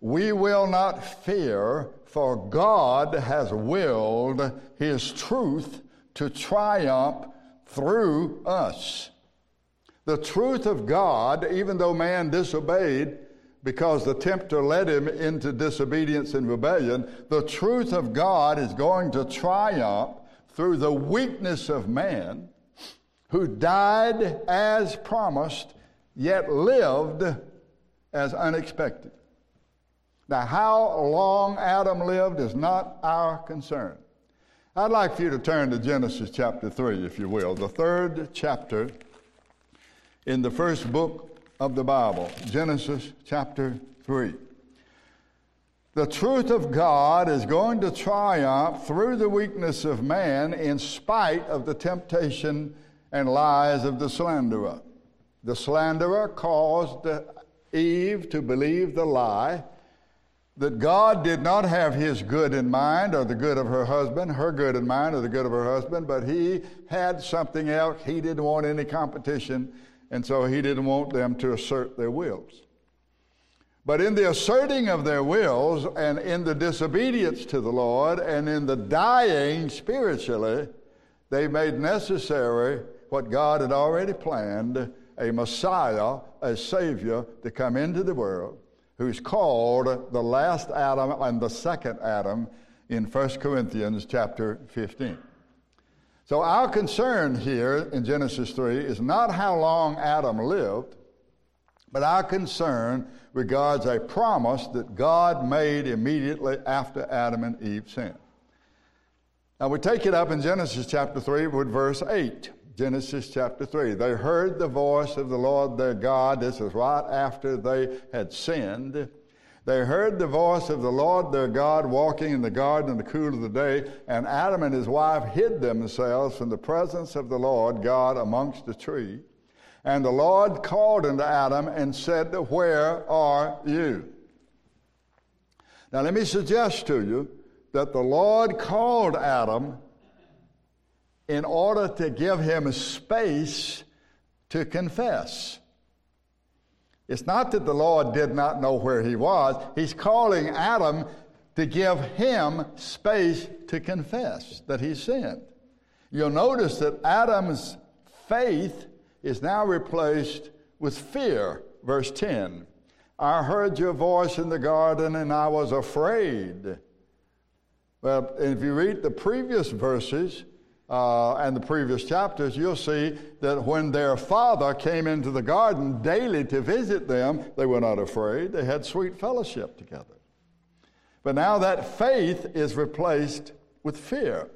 A: We will not fear, for God has willed His truth to triumph through us. The truth of God, even though man disobeyed, because the tempter led him into disobedience and rebellion, the truth of God is going to triumph through the weakness of man who died as promised, yet lived as unexpected. Now, how long Adam lived is not our concern. I'd like for you to turn to Genesis chapter 3, if you will, the third chapter in the first book of the Bible, Genesis chapter 3. The truth of God is going to triumph through the weakness of man in spite of the temptation and lies of the slanderer. The slanderer caused Eve to believe the lie that God did not have his good in mind or the good of her husband, her good in mind or the good of her husband, but he had something else. He didn't want any competition, and so he didn't want them to assert their wills. But in the asserting of their wills and in the disobedience to the Lord and in the dying spiritually, they made necessary what God had already planned a Messiah, a Savior to come into the world who's called the last Adam and the second Adam in 1 Corinthians chapter 15. So, our concern here in Genesis 3 is not how long Adam lived, but our concern regards a promise that God made immediately after Adam and Eve sinned. Now we take it up in Genesis chapter 3 with verse 8. Genesis chapter 3. They heard the voice of the Lord their God. This is right after they had sinned. They heard the voice of the Lord their God walking in the garden in the cool of the day, and Adam and his wife hid themselves from the presence of the Lord God amongst the tree. And the Lord called unto Adam and said, Where are you? Now, let me suggest to you that the Lord called Adam in order to give him space to confess. It's not that the Lord did not know where he was, he's calling Adam to give him space to confess that he sinned. You'll notice that Adam's faith is now replaced with fear. Verse 10 I heard your voice in the garden and I was afraid. Well, if you read the previous verses uh, and the previous chapters, you'll see that when their father came into the garden daily to visit them, they were not afraid. They had sweet fellowship together. But now that faith is replaced with fear.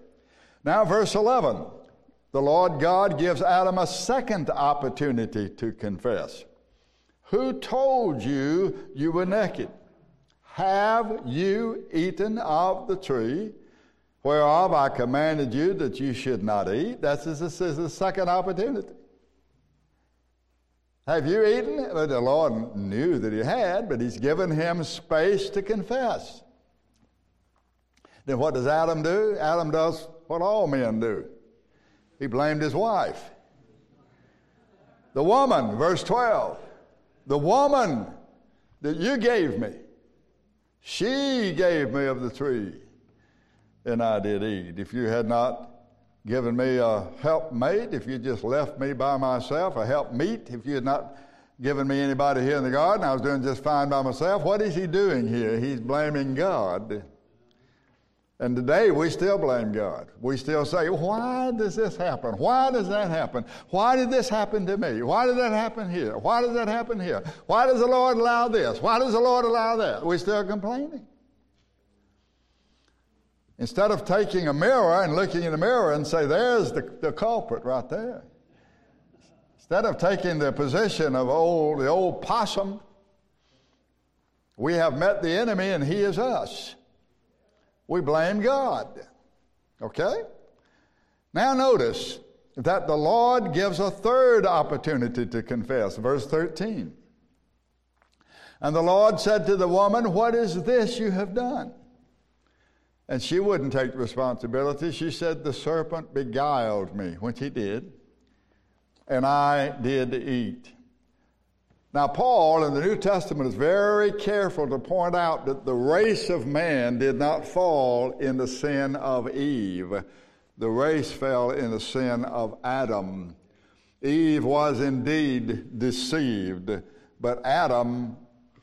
A: Now, verse 11 the Lord God gives Adam a second opportunity to confess. Who told you you were naked? Have you eaten of the tree whereof I commanded you that you should not eat? That's this is the second opportunity. Have you eaten? Well, the Lord knew that he had, but he's given him space to confess. Then what does Adam do? Adam does what all men do. He blamed his wife. The woman, verse 12, the woman that you gave me, she gave me of the tree, and I did eat. If you had not given me a helpmate, if you just left me by myself, a helpmeet, if you had not given me anybody here in the garden, I was doing just fine by myself. What is he doing here? He's blaming God. And today we still blame God. We still say, why does this happen? Why does that happen? Why did this happen to me? Why did that happen here? Why does that happen here? Why does the Lord allow this? Why does the Lord allow that? We're still complaining. Instead of taking a mirror and looking in the mirror and say, there's the, the culprit right there. Instead of taking the position of old, the old possum, we have met the enemy and he is us we blame God. Okay? Now notice that the Lord gives a third opportunity to confess. Verse 13. And the Lord said to the woman, What is this you have done? And she wouldn't take the responsibility. She said, The serpent beguiled me, which he did, and I did eat. Now, Paul in the New Testament is very careful to point out that the race of man did not fall in the sin of Eve. The race fell in the sin of Adam. Eve was indeed deceived, but Adam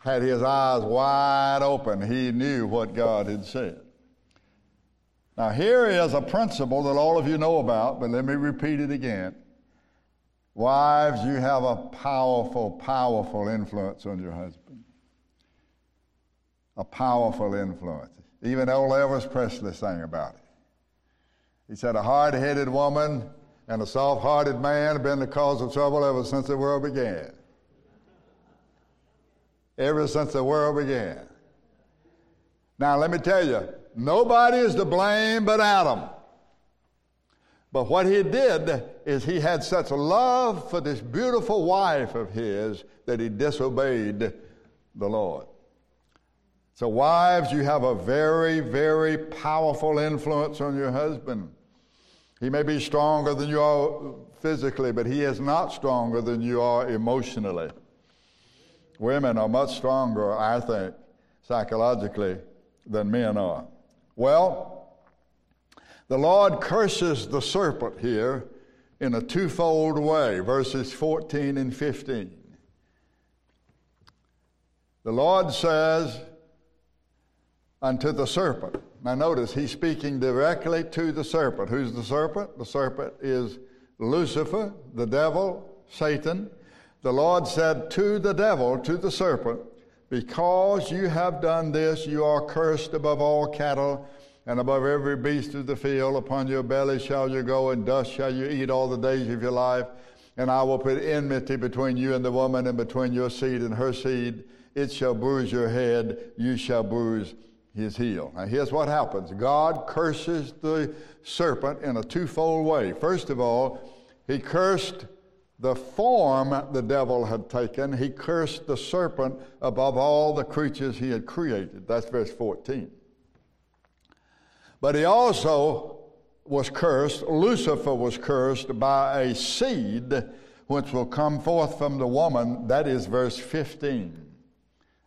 A: had his eyes wide open. He knew what God had said. Now, here is a principle that all of you know about, but let me repeat it again. Wives, you have a powerful, powerful influence on your husband. A powerful influence. Even old Elvis Presley sang about it. He said, A hard headed woman And a soft hearted man have been the cause of trouble ever since the world began. Ever since the world began. Now, let me tell you, nobody is to blame but Adam. But what he did is he had such a love for this beautiful wife of his that he disobeyed the Lord. So, wives, you have a very, very powerful influence on your husband. He may be stronger than you are physically, but he is not stronger than you are emotionally. Women are much stronger, I think, psychologically than men are. Well, the Lord curses the serpent here in a twofold way, verses 14 and 15. The Lord says unto the serpent, now notice he's speaking directly to the serpent. Who's the serpent? The serpent is Lucifer, the devil, Satan. The Lord said to the devil, to the serpent, Because you have done this, you are cursed above all cattle and above every beast of the field. Upon your belly shall you go, and dust shall you eat all the days of your life. And I will put enmity between you and the woman, and between your seed and her seed. It shall bruise your head, you shall bruise his heel. Now, here's what happens God curses the serpent in a twofold way. First of all, he cursed the form the devil had taken, he cursed the serpent above all the creatures he had created. That's verse 14. But he also was cursed, Lucifer was cursed by a seed which will come forth from the woman. That is verse 15.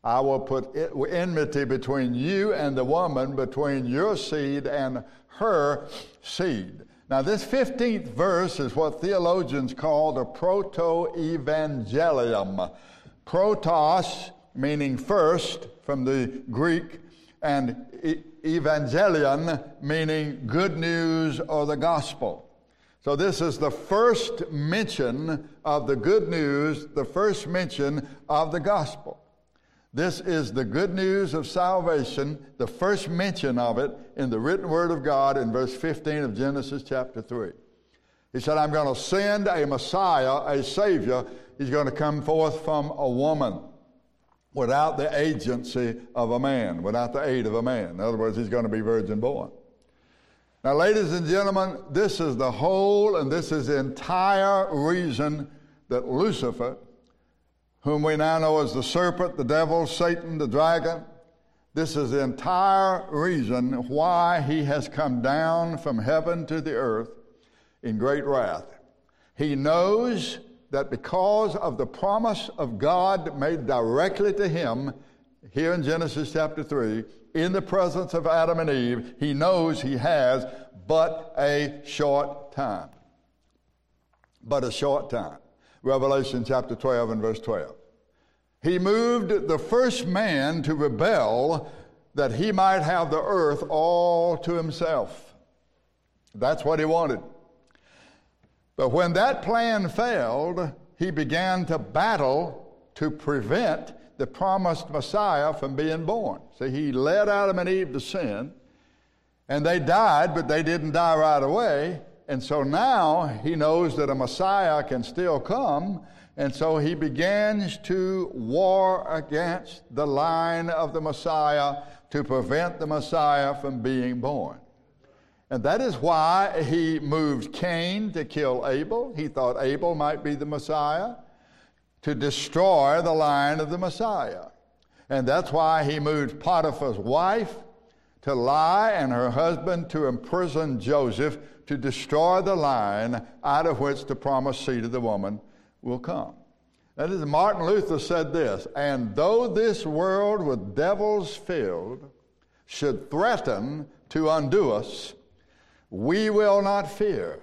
A: I will put enmity between you and the woman, between your seed and her seed. Now, this 15th verse is what theologians call the proto evangelium. Protos, meaning first from the Greek, and evangelion, meaning good news or the gospel. So, this is the first mention of the good news, the first mention of the gospel. This is the good news of salvation, the first mention of it in the written word of God in verse 15 of Genesis chapter 3. He said, I'm going to send a Messiah, a Savior. He's going to come forth from a woman without the agency of a man, without the aid of a man. In other words, he's going to be virgin born. Now, ladies and gentlemen, this is the whole and this is the entire reason that Lucifer, whom we now know as the serpent, the devil, Satan, the dragon, this is the entire reason why he has come down from heaven to the earth in great wrath. He knows that because of the promise of God made directly to him here in Genesis chapter 3, in the presence of Adam and Eve, he knows he has but a short time. But a short time. Revelation chapter 12 and verse 12. He moved the first man to rebel that he might have the earth all to himself. That's what he wanted. But when that plan failed, he began to battle to prevent the promised Messiah from being born. See, he led Adam and Eve to sin, and they died, but they didn't die right away. And so now he knows that a Messiah can still come, and so he begins to war against the line of the Messiah to prevent the Messiah from being born. And that is why he moved Cain to kill Abel. He thought Abel might be the Messiah, to destroy the line of the Messiah. And that's why he moved Potiphar's wife to lie and her husband to imprison Joseph to destroy the line out of which the promised seed of the woman will come. That is, Martin Luther said this, and though this world with devils filled should threaten to undo us, we will not fear,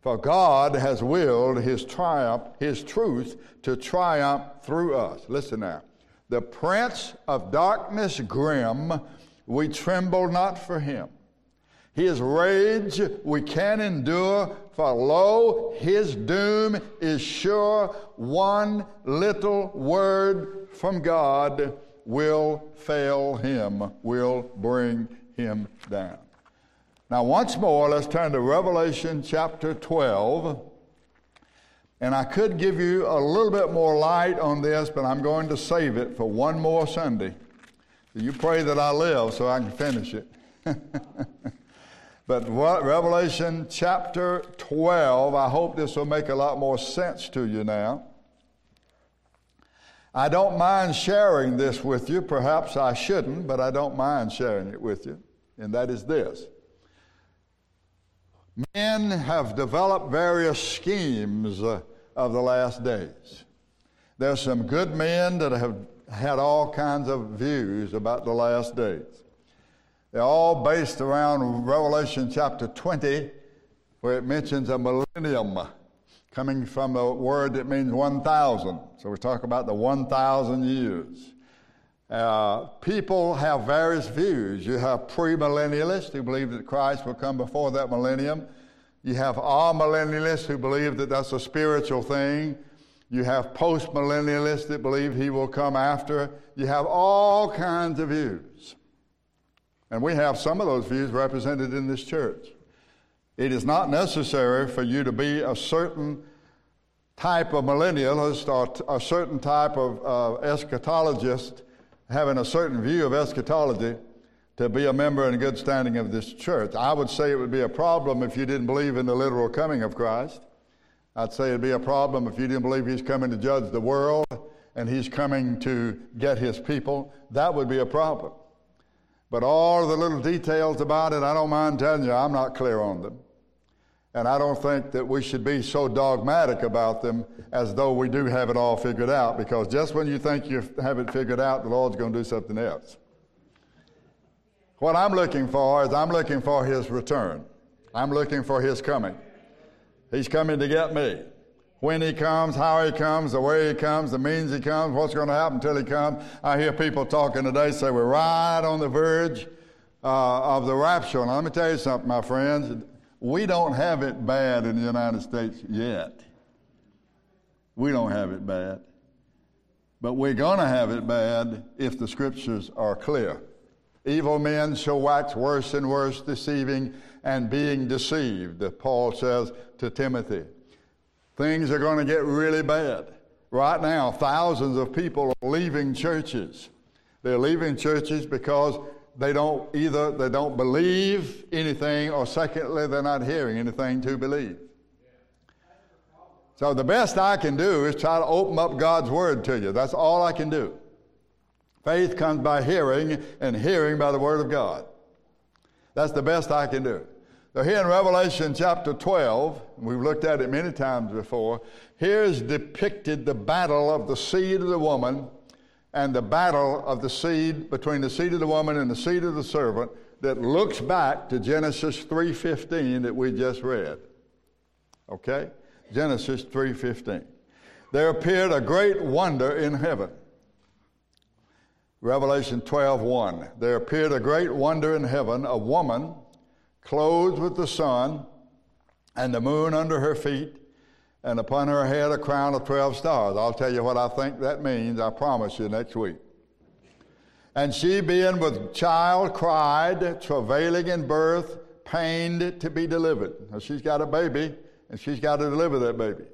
A: for God has willed his triumph, his truth to triumph through us. Listen now. The prince of darkness grim, we tremble not for him. His rage we can endure, for lo, his doom is sure. One little word from God will fail him, will bring him down. Now, once more, let's turn to Revelation chapter 12. And I could give you a little bit more light on this, but I'm going to save it for one more Sunday. You pray that I live so I can finish it. [LAUGHS] but what, Revelation chapter 12, I hope this will make a lot more sense to you now. I don't mind sharing this with you. Perhaps I shouldn't, but I don't mind sharing it with you. And that is this Men have developed various schemes uh, of the last days. There's some good men that have had all kinds of views about the last days. They're all based around Revelation chapter 20, where it mentions a millennium coming from a word that means 1,000. So we talk about the 1,000 years. Uh, people have various views. You have premillennialists who believe that Christ will come before that millennium. You have amillennialists who believe that that's a spiritual thing. You have postmillennialists that believe he will come after. You have all kinds of views. And we have some of those views represented in this church. It is not necessary for you to be a certain type of millennialist or a certain type of uh, eschatologist having a certain view of eschatology to be a member in good standing of this church. I would say it would be a problem if you didn't believe in the literal coming of Christ. I'd say it'd be a problem if you didn't believe he's coming to judge the world and he's coming to get his people. That would be a problem. But all the little details about it, I don't mind telling you, I'm not clear on them. And I don't think that we should be so dogmatic about them as though we do have it all figured out, because just when you think you have it figured out, the Lord's going to do something else. What I'm looking for is I'm looking for His return. I'm looking for His coming. He's coming to get me. When He comes, how He comes, the way He comes, the means He comes, what's going to happen until He comes. I hear people talking today say we're right on the verge uh, of the rapture. Now, let me tell you something, my friends. We don't have it bad in the United States yet. We don't have it bad. But we're going to have it bad if the scriptures are clear. Evil men shall wax worse and worse, deceiving and being deceived, Paul says to Timothy. Things are going to get really bad. Right now, thousands of people are leaving churches. They're leaving churches because they don't either they don't believe anything or secondly they're not hearing anything to believe. So the best i can do is try to open up god's word to you. That's all i can do. Faith comes by hearing and hearing by the word of god. That's the best i can do so here in revelation chapter 12 we've looked at it many times before here is depicted the battle of the seed of the woman and the battle of the seed between the seed of the woman and the seed of the servant that looks back to Genesis 3:15 that we just read. Okay? Genesis 3:15. There appeared a great wonder in heaven. Revelation 12:1. There appeared a great wonder in heaven, a woman clothed with the sun and the moon under her feet and upon her head a crown of 12 stars. I'll tell you what I think that means, I promise you, next week. And she, being with child, cried, travailing in birth, pained to be delivered. Now, she's got a baby, and she's got to deliver that baby.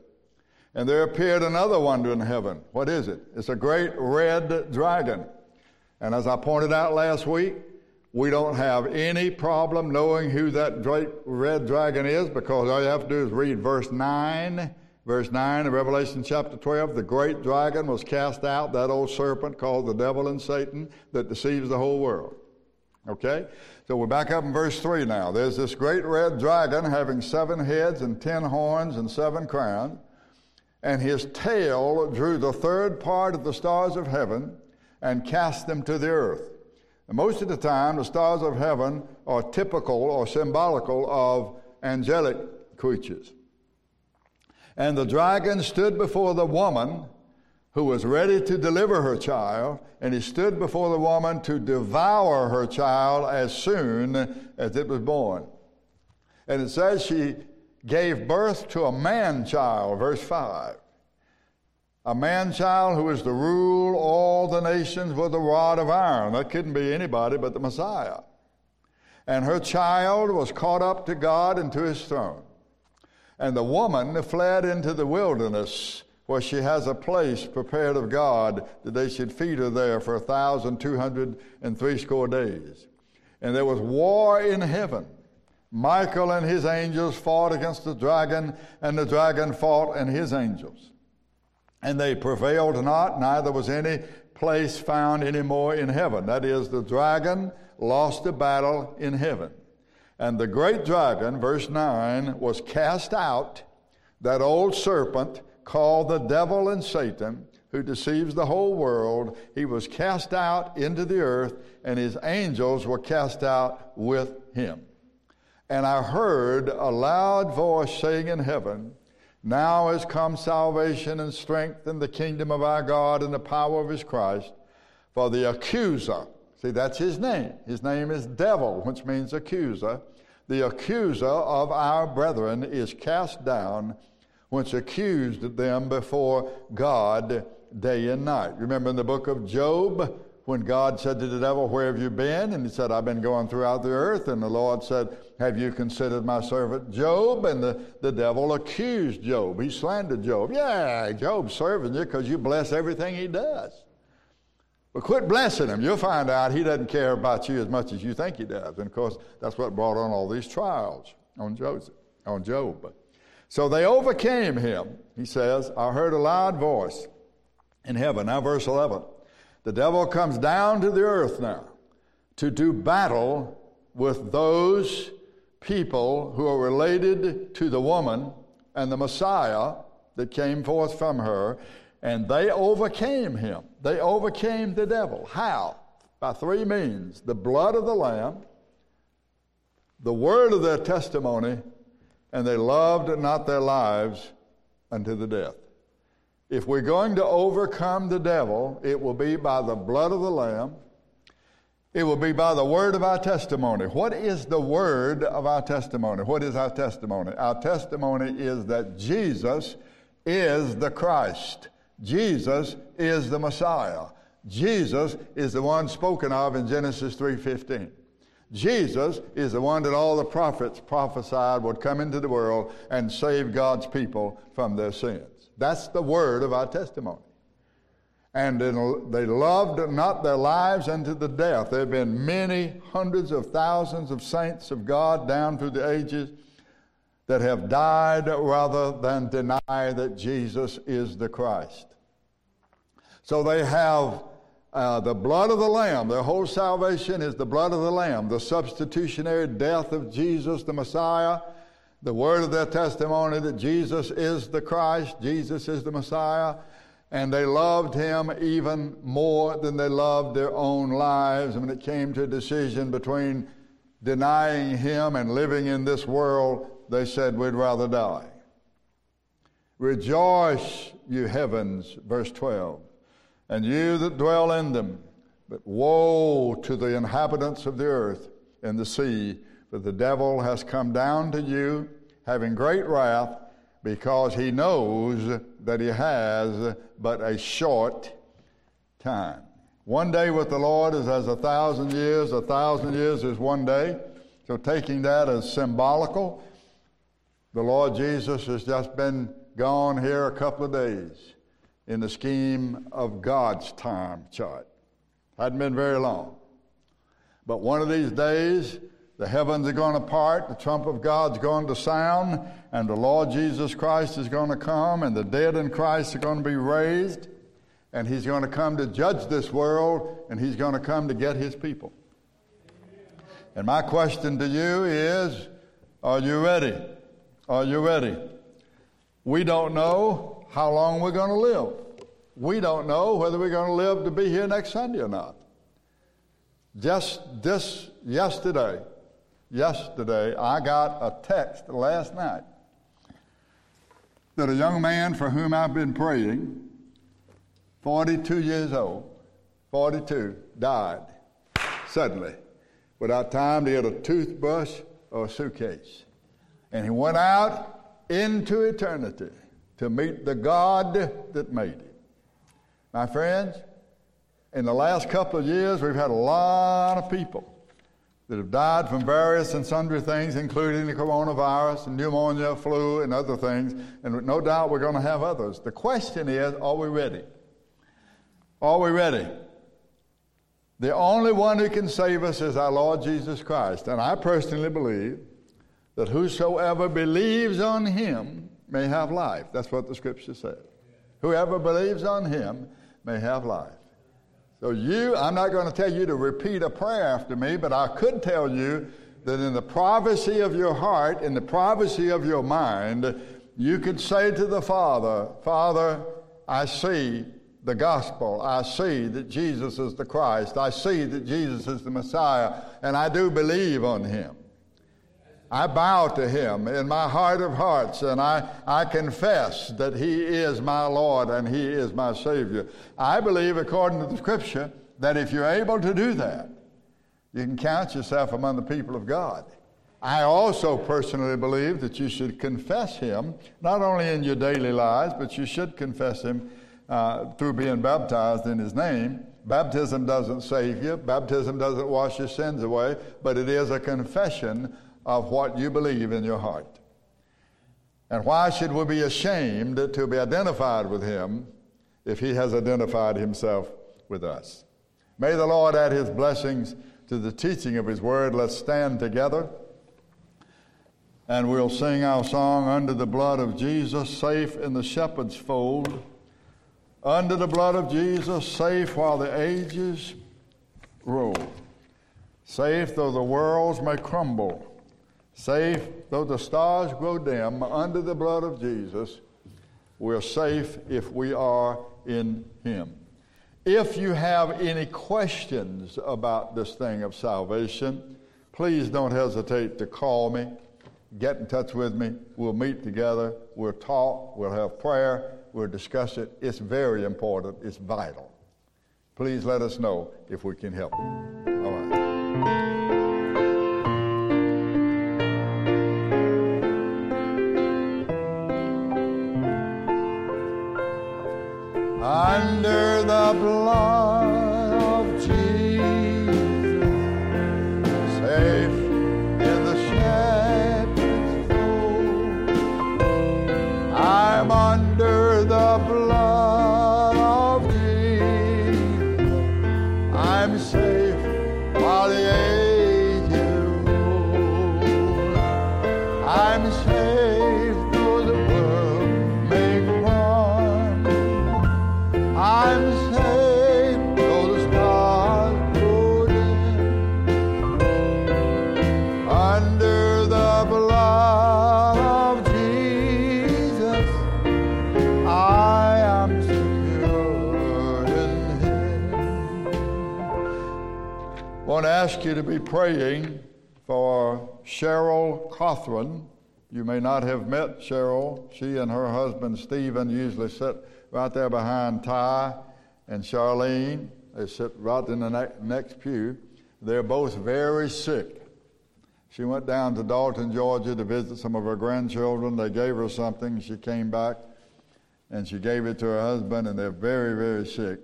A: And there appeared another wonder in heaven. What is it? It's a great red dragon. And as I pointed out last week, we don't have any problem knowing who that great red dragon is because all you have to do is read verse 9 Verse 9 of Revelation chapter 12 the great dragon was cast out, that old serpent called the devil and Satan that deceives the whole world. Okay? So we're back up in verse 3 now. There's this great red dragon having seven heads and ten horns and seven crowns, and his tail drew the third part of the stars of heaven and cast them to the earth. And most of the time, the stars of heaven are typical or symbolical of angelic creatures. And the dragon stood before the woman who was ready to deliver her child, and he stood before the woman to devour her child as soon as it was born. And it says she gave birth to a man child, verse 5. A man child who is to rule all the nations with a rod of iron. That couldn't be anybody but the Messiah. And her child was caught up to God and to his throne. And the woman fled into the wilderness where she has a place prepared of God that they should feed her there for a thousand two hundred and threescore days. And there was war in heaven. Michael and his angels fought against the dragon, and the dragon fought and his angels. And they prevailed not, neither was any place found any more in heaven. That is, the dragon lost the battle in heaven. And the great dragon, verse 9, was cast out, that old serpent called the devil and Satan, who deceives the whole world. He was cast out into the earth, and his angels were cast out with him. And I heard a loud voice saying in heaven, Now has come salvation and strength in the kingdom of our God and the power of his Christ. For the accuser, see, that's his name. His name is devil, which means accuser. The accuser of our brethren is cast down which accused them before God day and night. Remember in the book of Job when God said to the devil, Where have you been? And he said, I've been going throughout the earth. And the Lord said, Have you considered my servant Job? And the, the devil accused Job. He slandered Job. Yeah, Job's serving you because you bless everything he does. But quit blessing him. You'll find out he doesn't care about you as much as you think he does. And of course, that's what brought on all these trials on Joseph, on Job. So they overcame him. He says, I heard a loud voice in heaven. Now, verse 11. The devil comes down to the earth now to do battle with those people who are related to the woman and the Messiah that came forth from her, and they overcame him. They overcame the devil. How? By three means the blood of the Lamb, the word of their testimony, and they loved not their lives unto the death. If we're going to overcome the devil, it will be by the blood of the Lamb. It will be by the word of our testimony. What is the word of our testimony? What is our testimony? Our testimony is that Jesus is the Christ. Jesus is the Messiah. Jesus is the one spoken of in Genesis 3:15. Jesus is the one that all the prophets prophesied would come into the world and save God's people from their sins. That's the word of our testimony. And they loved not their lives unto the death. There have been many hundreds of thousands of saints of God down through the ages that have died rather than deny that Jesus is the Christ. So they have uh, the blood of the Lamb. Their whole salvation is the blood of the Lamb, the substitutionary death of Jesus, the Messiah, the word of their testimony that Jesus is the Christ, Jesus is the Messiah, and they loved him even more than they loved their own lives. And when it came to a decision between denying him and living in this world, they said, We'd rather die. Rejoice, you heavens, verse 12 and you that dwell in them. But woe to the inhabitants of the earth and the sea, for the devil has come down to you, having great wrath, because he knows that he has but a short time. One day with the Lord is as a thousand years, a thousand years is one day. So, taking that as symbolical, the Lord Jesus has just been gone here a couple of days in the scheme of God's time chart. Hadn't been very long. But one of these days, the heavens are going to part, the trump of God's going to sound, and the Lord Jesus Christ is going to come, and the dead in Christ are going to be raised, and He's going to come to judge this world, and He's going to come to get His people. And my question to you is Are you ready? Are you ready? We don't know how long we're going to live. We don't know whether we're going to live to be here next Sunday or not. Just this yesterday, yesterday, I got a text last night that a young man for whom I've been praying, 42 years old, 42, died suddenly without time to get a toothbrush or a suitcase. And he went out into eternity to meet the God that made him. My friends, in the last couple of years, we've had a lot of people that have died from various and sundry things, including the coronavirus and pneumonia, flu, and other things. And no doubt we're going to have others. The question is are we ready? Are we ready? The only one who can save us is our Lord Jesus Christ. And I personally believe that whosoever believes on him may have life. That's what the scripture says. Whoever believes on him may have life. So, you, I'm not going to tell you to repeat a prayer after me, but I could tell you that in the privacy of your heart, in the privacy of your mind, you could say to the Father, Father, I see the gospel. I see that Jesus is the Christ. I see that Jesus is the Messiah, and I do believe on him. I bow to him in my heart of hearts and I, I confess that he is my Lord and he is my Savior. I believe, according to the scripture, that if you're able to do that, you can count yourself among the people of God. I also personally believe that you should confess him, not only in your daily lives, but you should confess him uh, through being baptized in his name. Baptism doesn't save you, baptism doesn't wash your sins away, but it is a confession of what you believe in your heart. And why should we be ashamed to be identified with him if he has identified himself with us? May the Lord add his blessings to the teaching of his word. Let's stand together and we'll sing our song, Under the Blood of Jesus, Safe in the Shepherd's Fold. Under the blood of Jesus, safe while the ages roll. Safe though the worlds may crumble Safe, though the stars grow dim, under the blood of Jesus, we're safe if we are in Him. If you have any questions about this thing of salvation, please don't hesitate to call me. Get in touch with me. We'll meet together. We'll talk. We'll have prayer. We'll discuss it. It's very important. It's vital. Please let us know if we can help. All under the blood praying for Cheryl Cothran. You may not have met Cheryl. She and her husband Stephen usually sit right there behind Ty and Charlene. They sit right in the ne- next pew. They're both very sick. She went down to Dalton, Georgia to visit some of her grandchildren. They gave her something. She came back and she gave it to her husband, and they're very, very sick.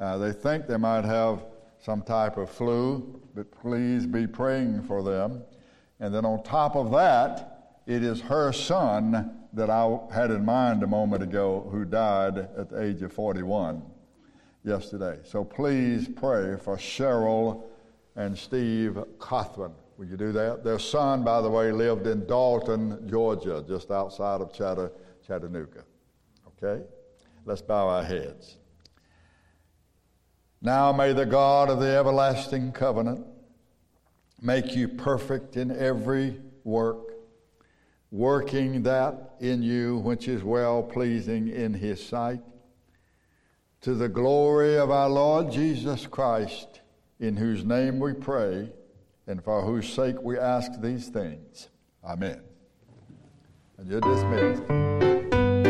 A: Uh, they think they might have some type of flu, but please be praying for them. And then on top of that, it is her son that I had in mind a moment ago who died at the age of 41 yesterday. So please pray for Cheryl and Steve Cothran. Will you do that? Their son, by the way, lived in Dalton, Georgia, just outside of Chattanooga. Okay? Let's bow our heads. Now may the God of the everlasting covenant make you perfect in every work, working that in you which is well pleasing in his sight, to the glory of our Lord Jesus Christ, in whose name we pray and for whose sake we ask these things. Amen. And you're dismissed.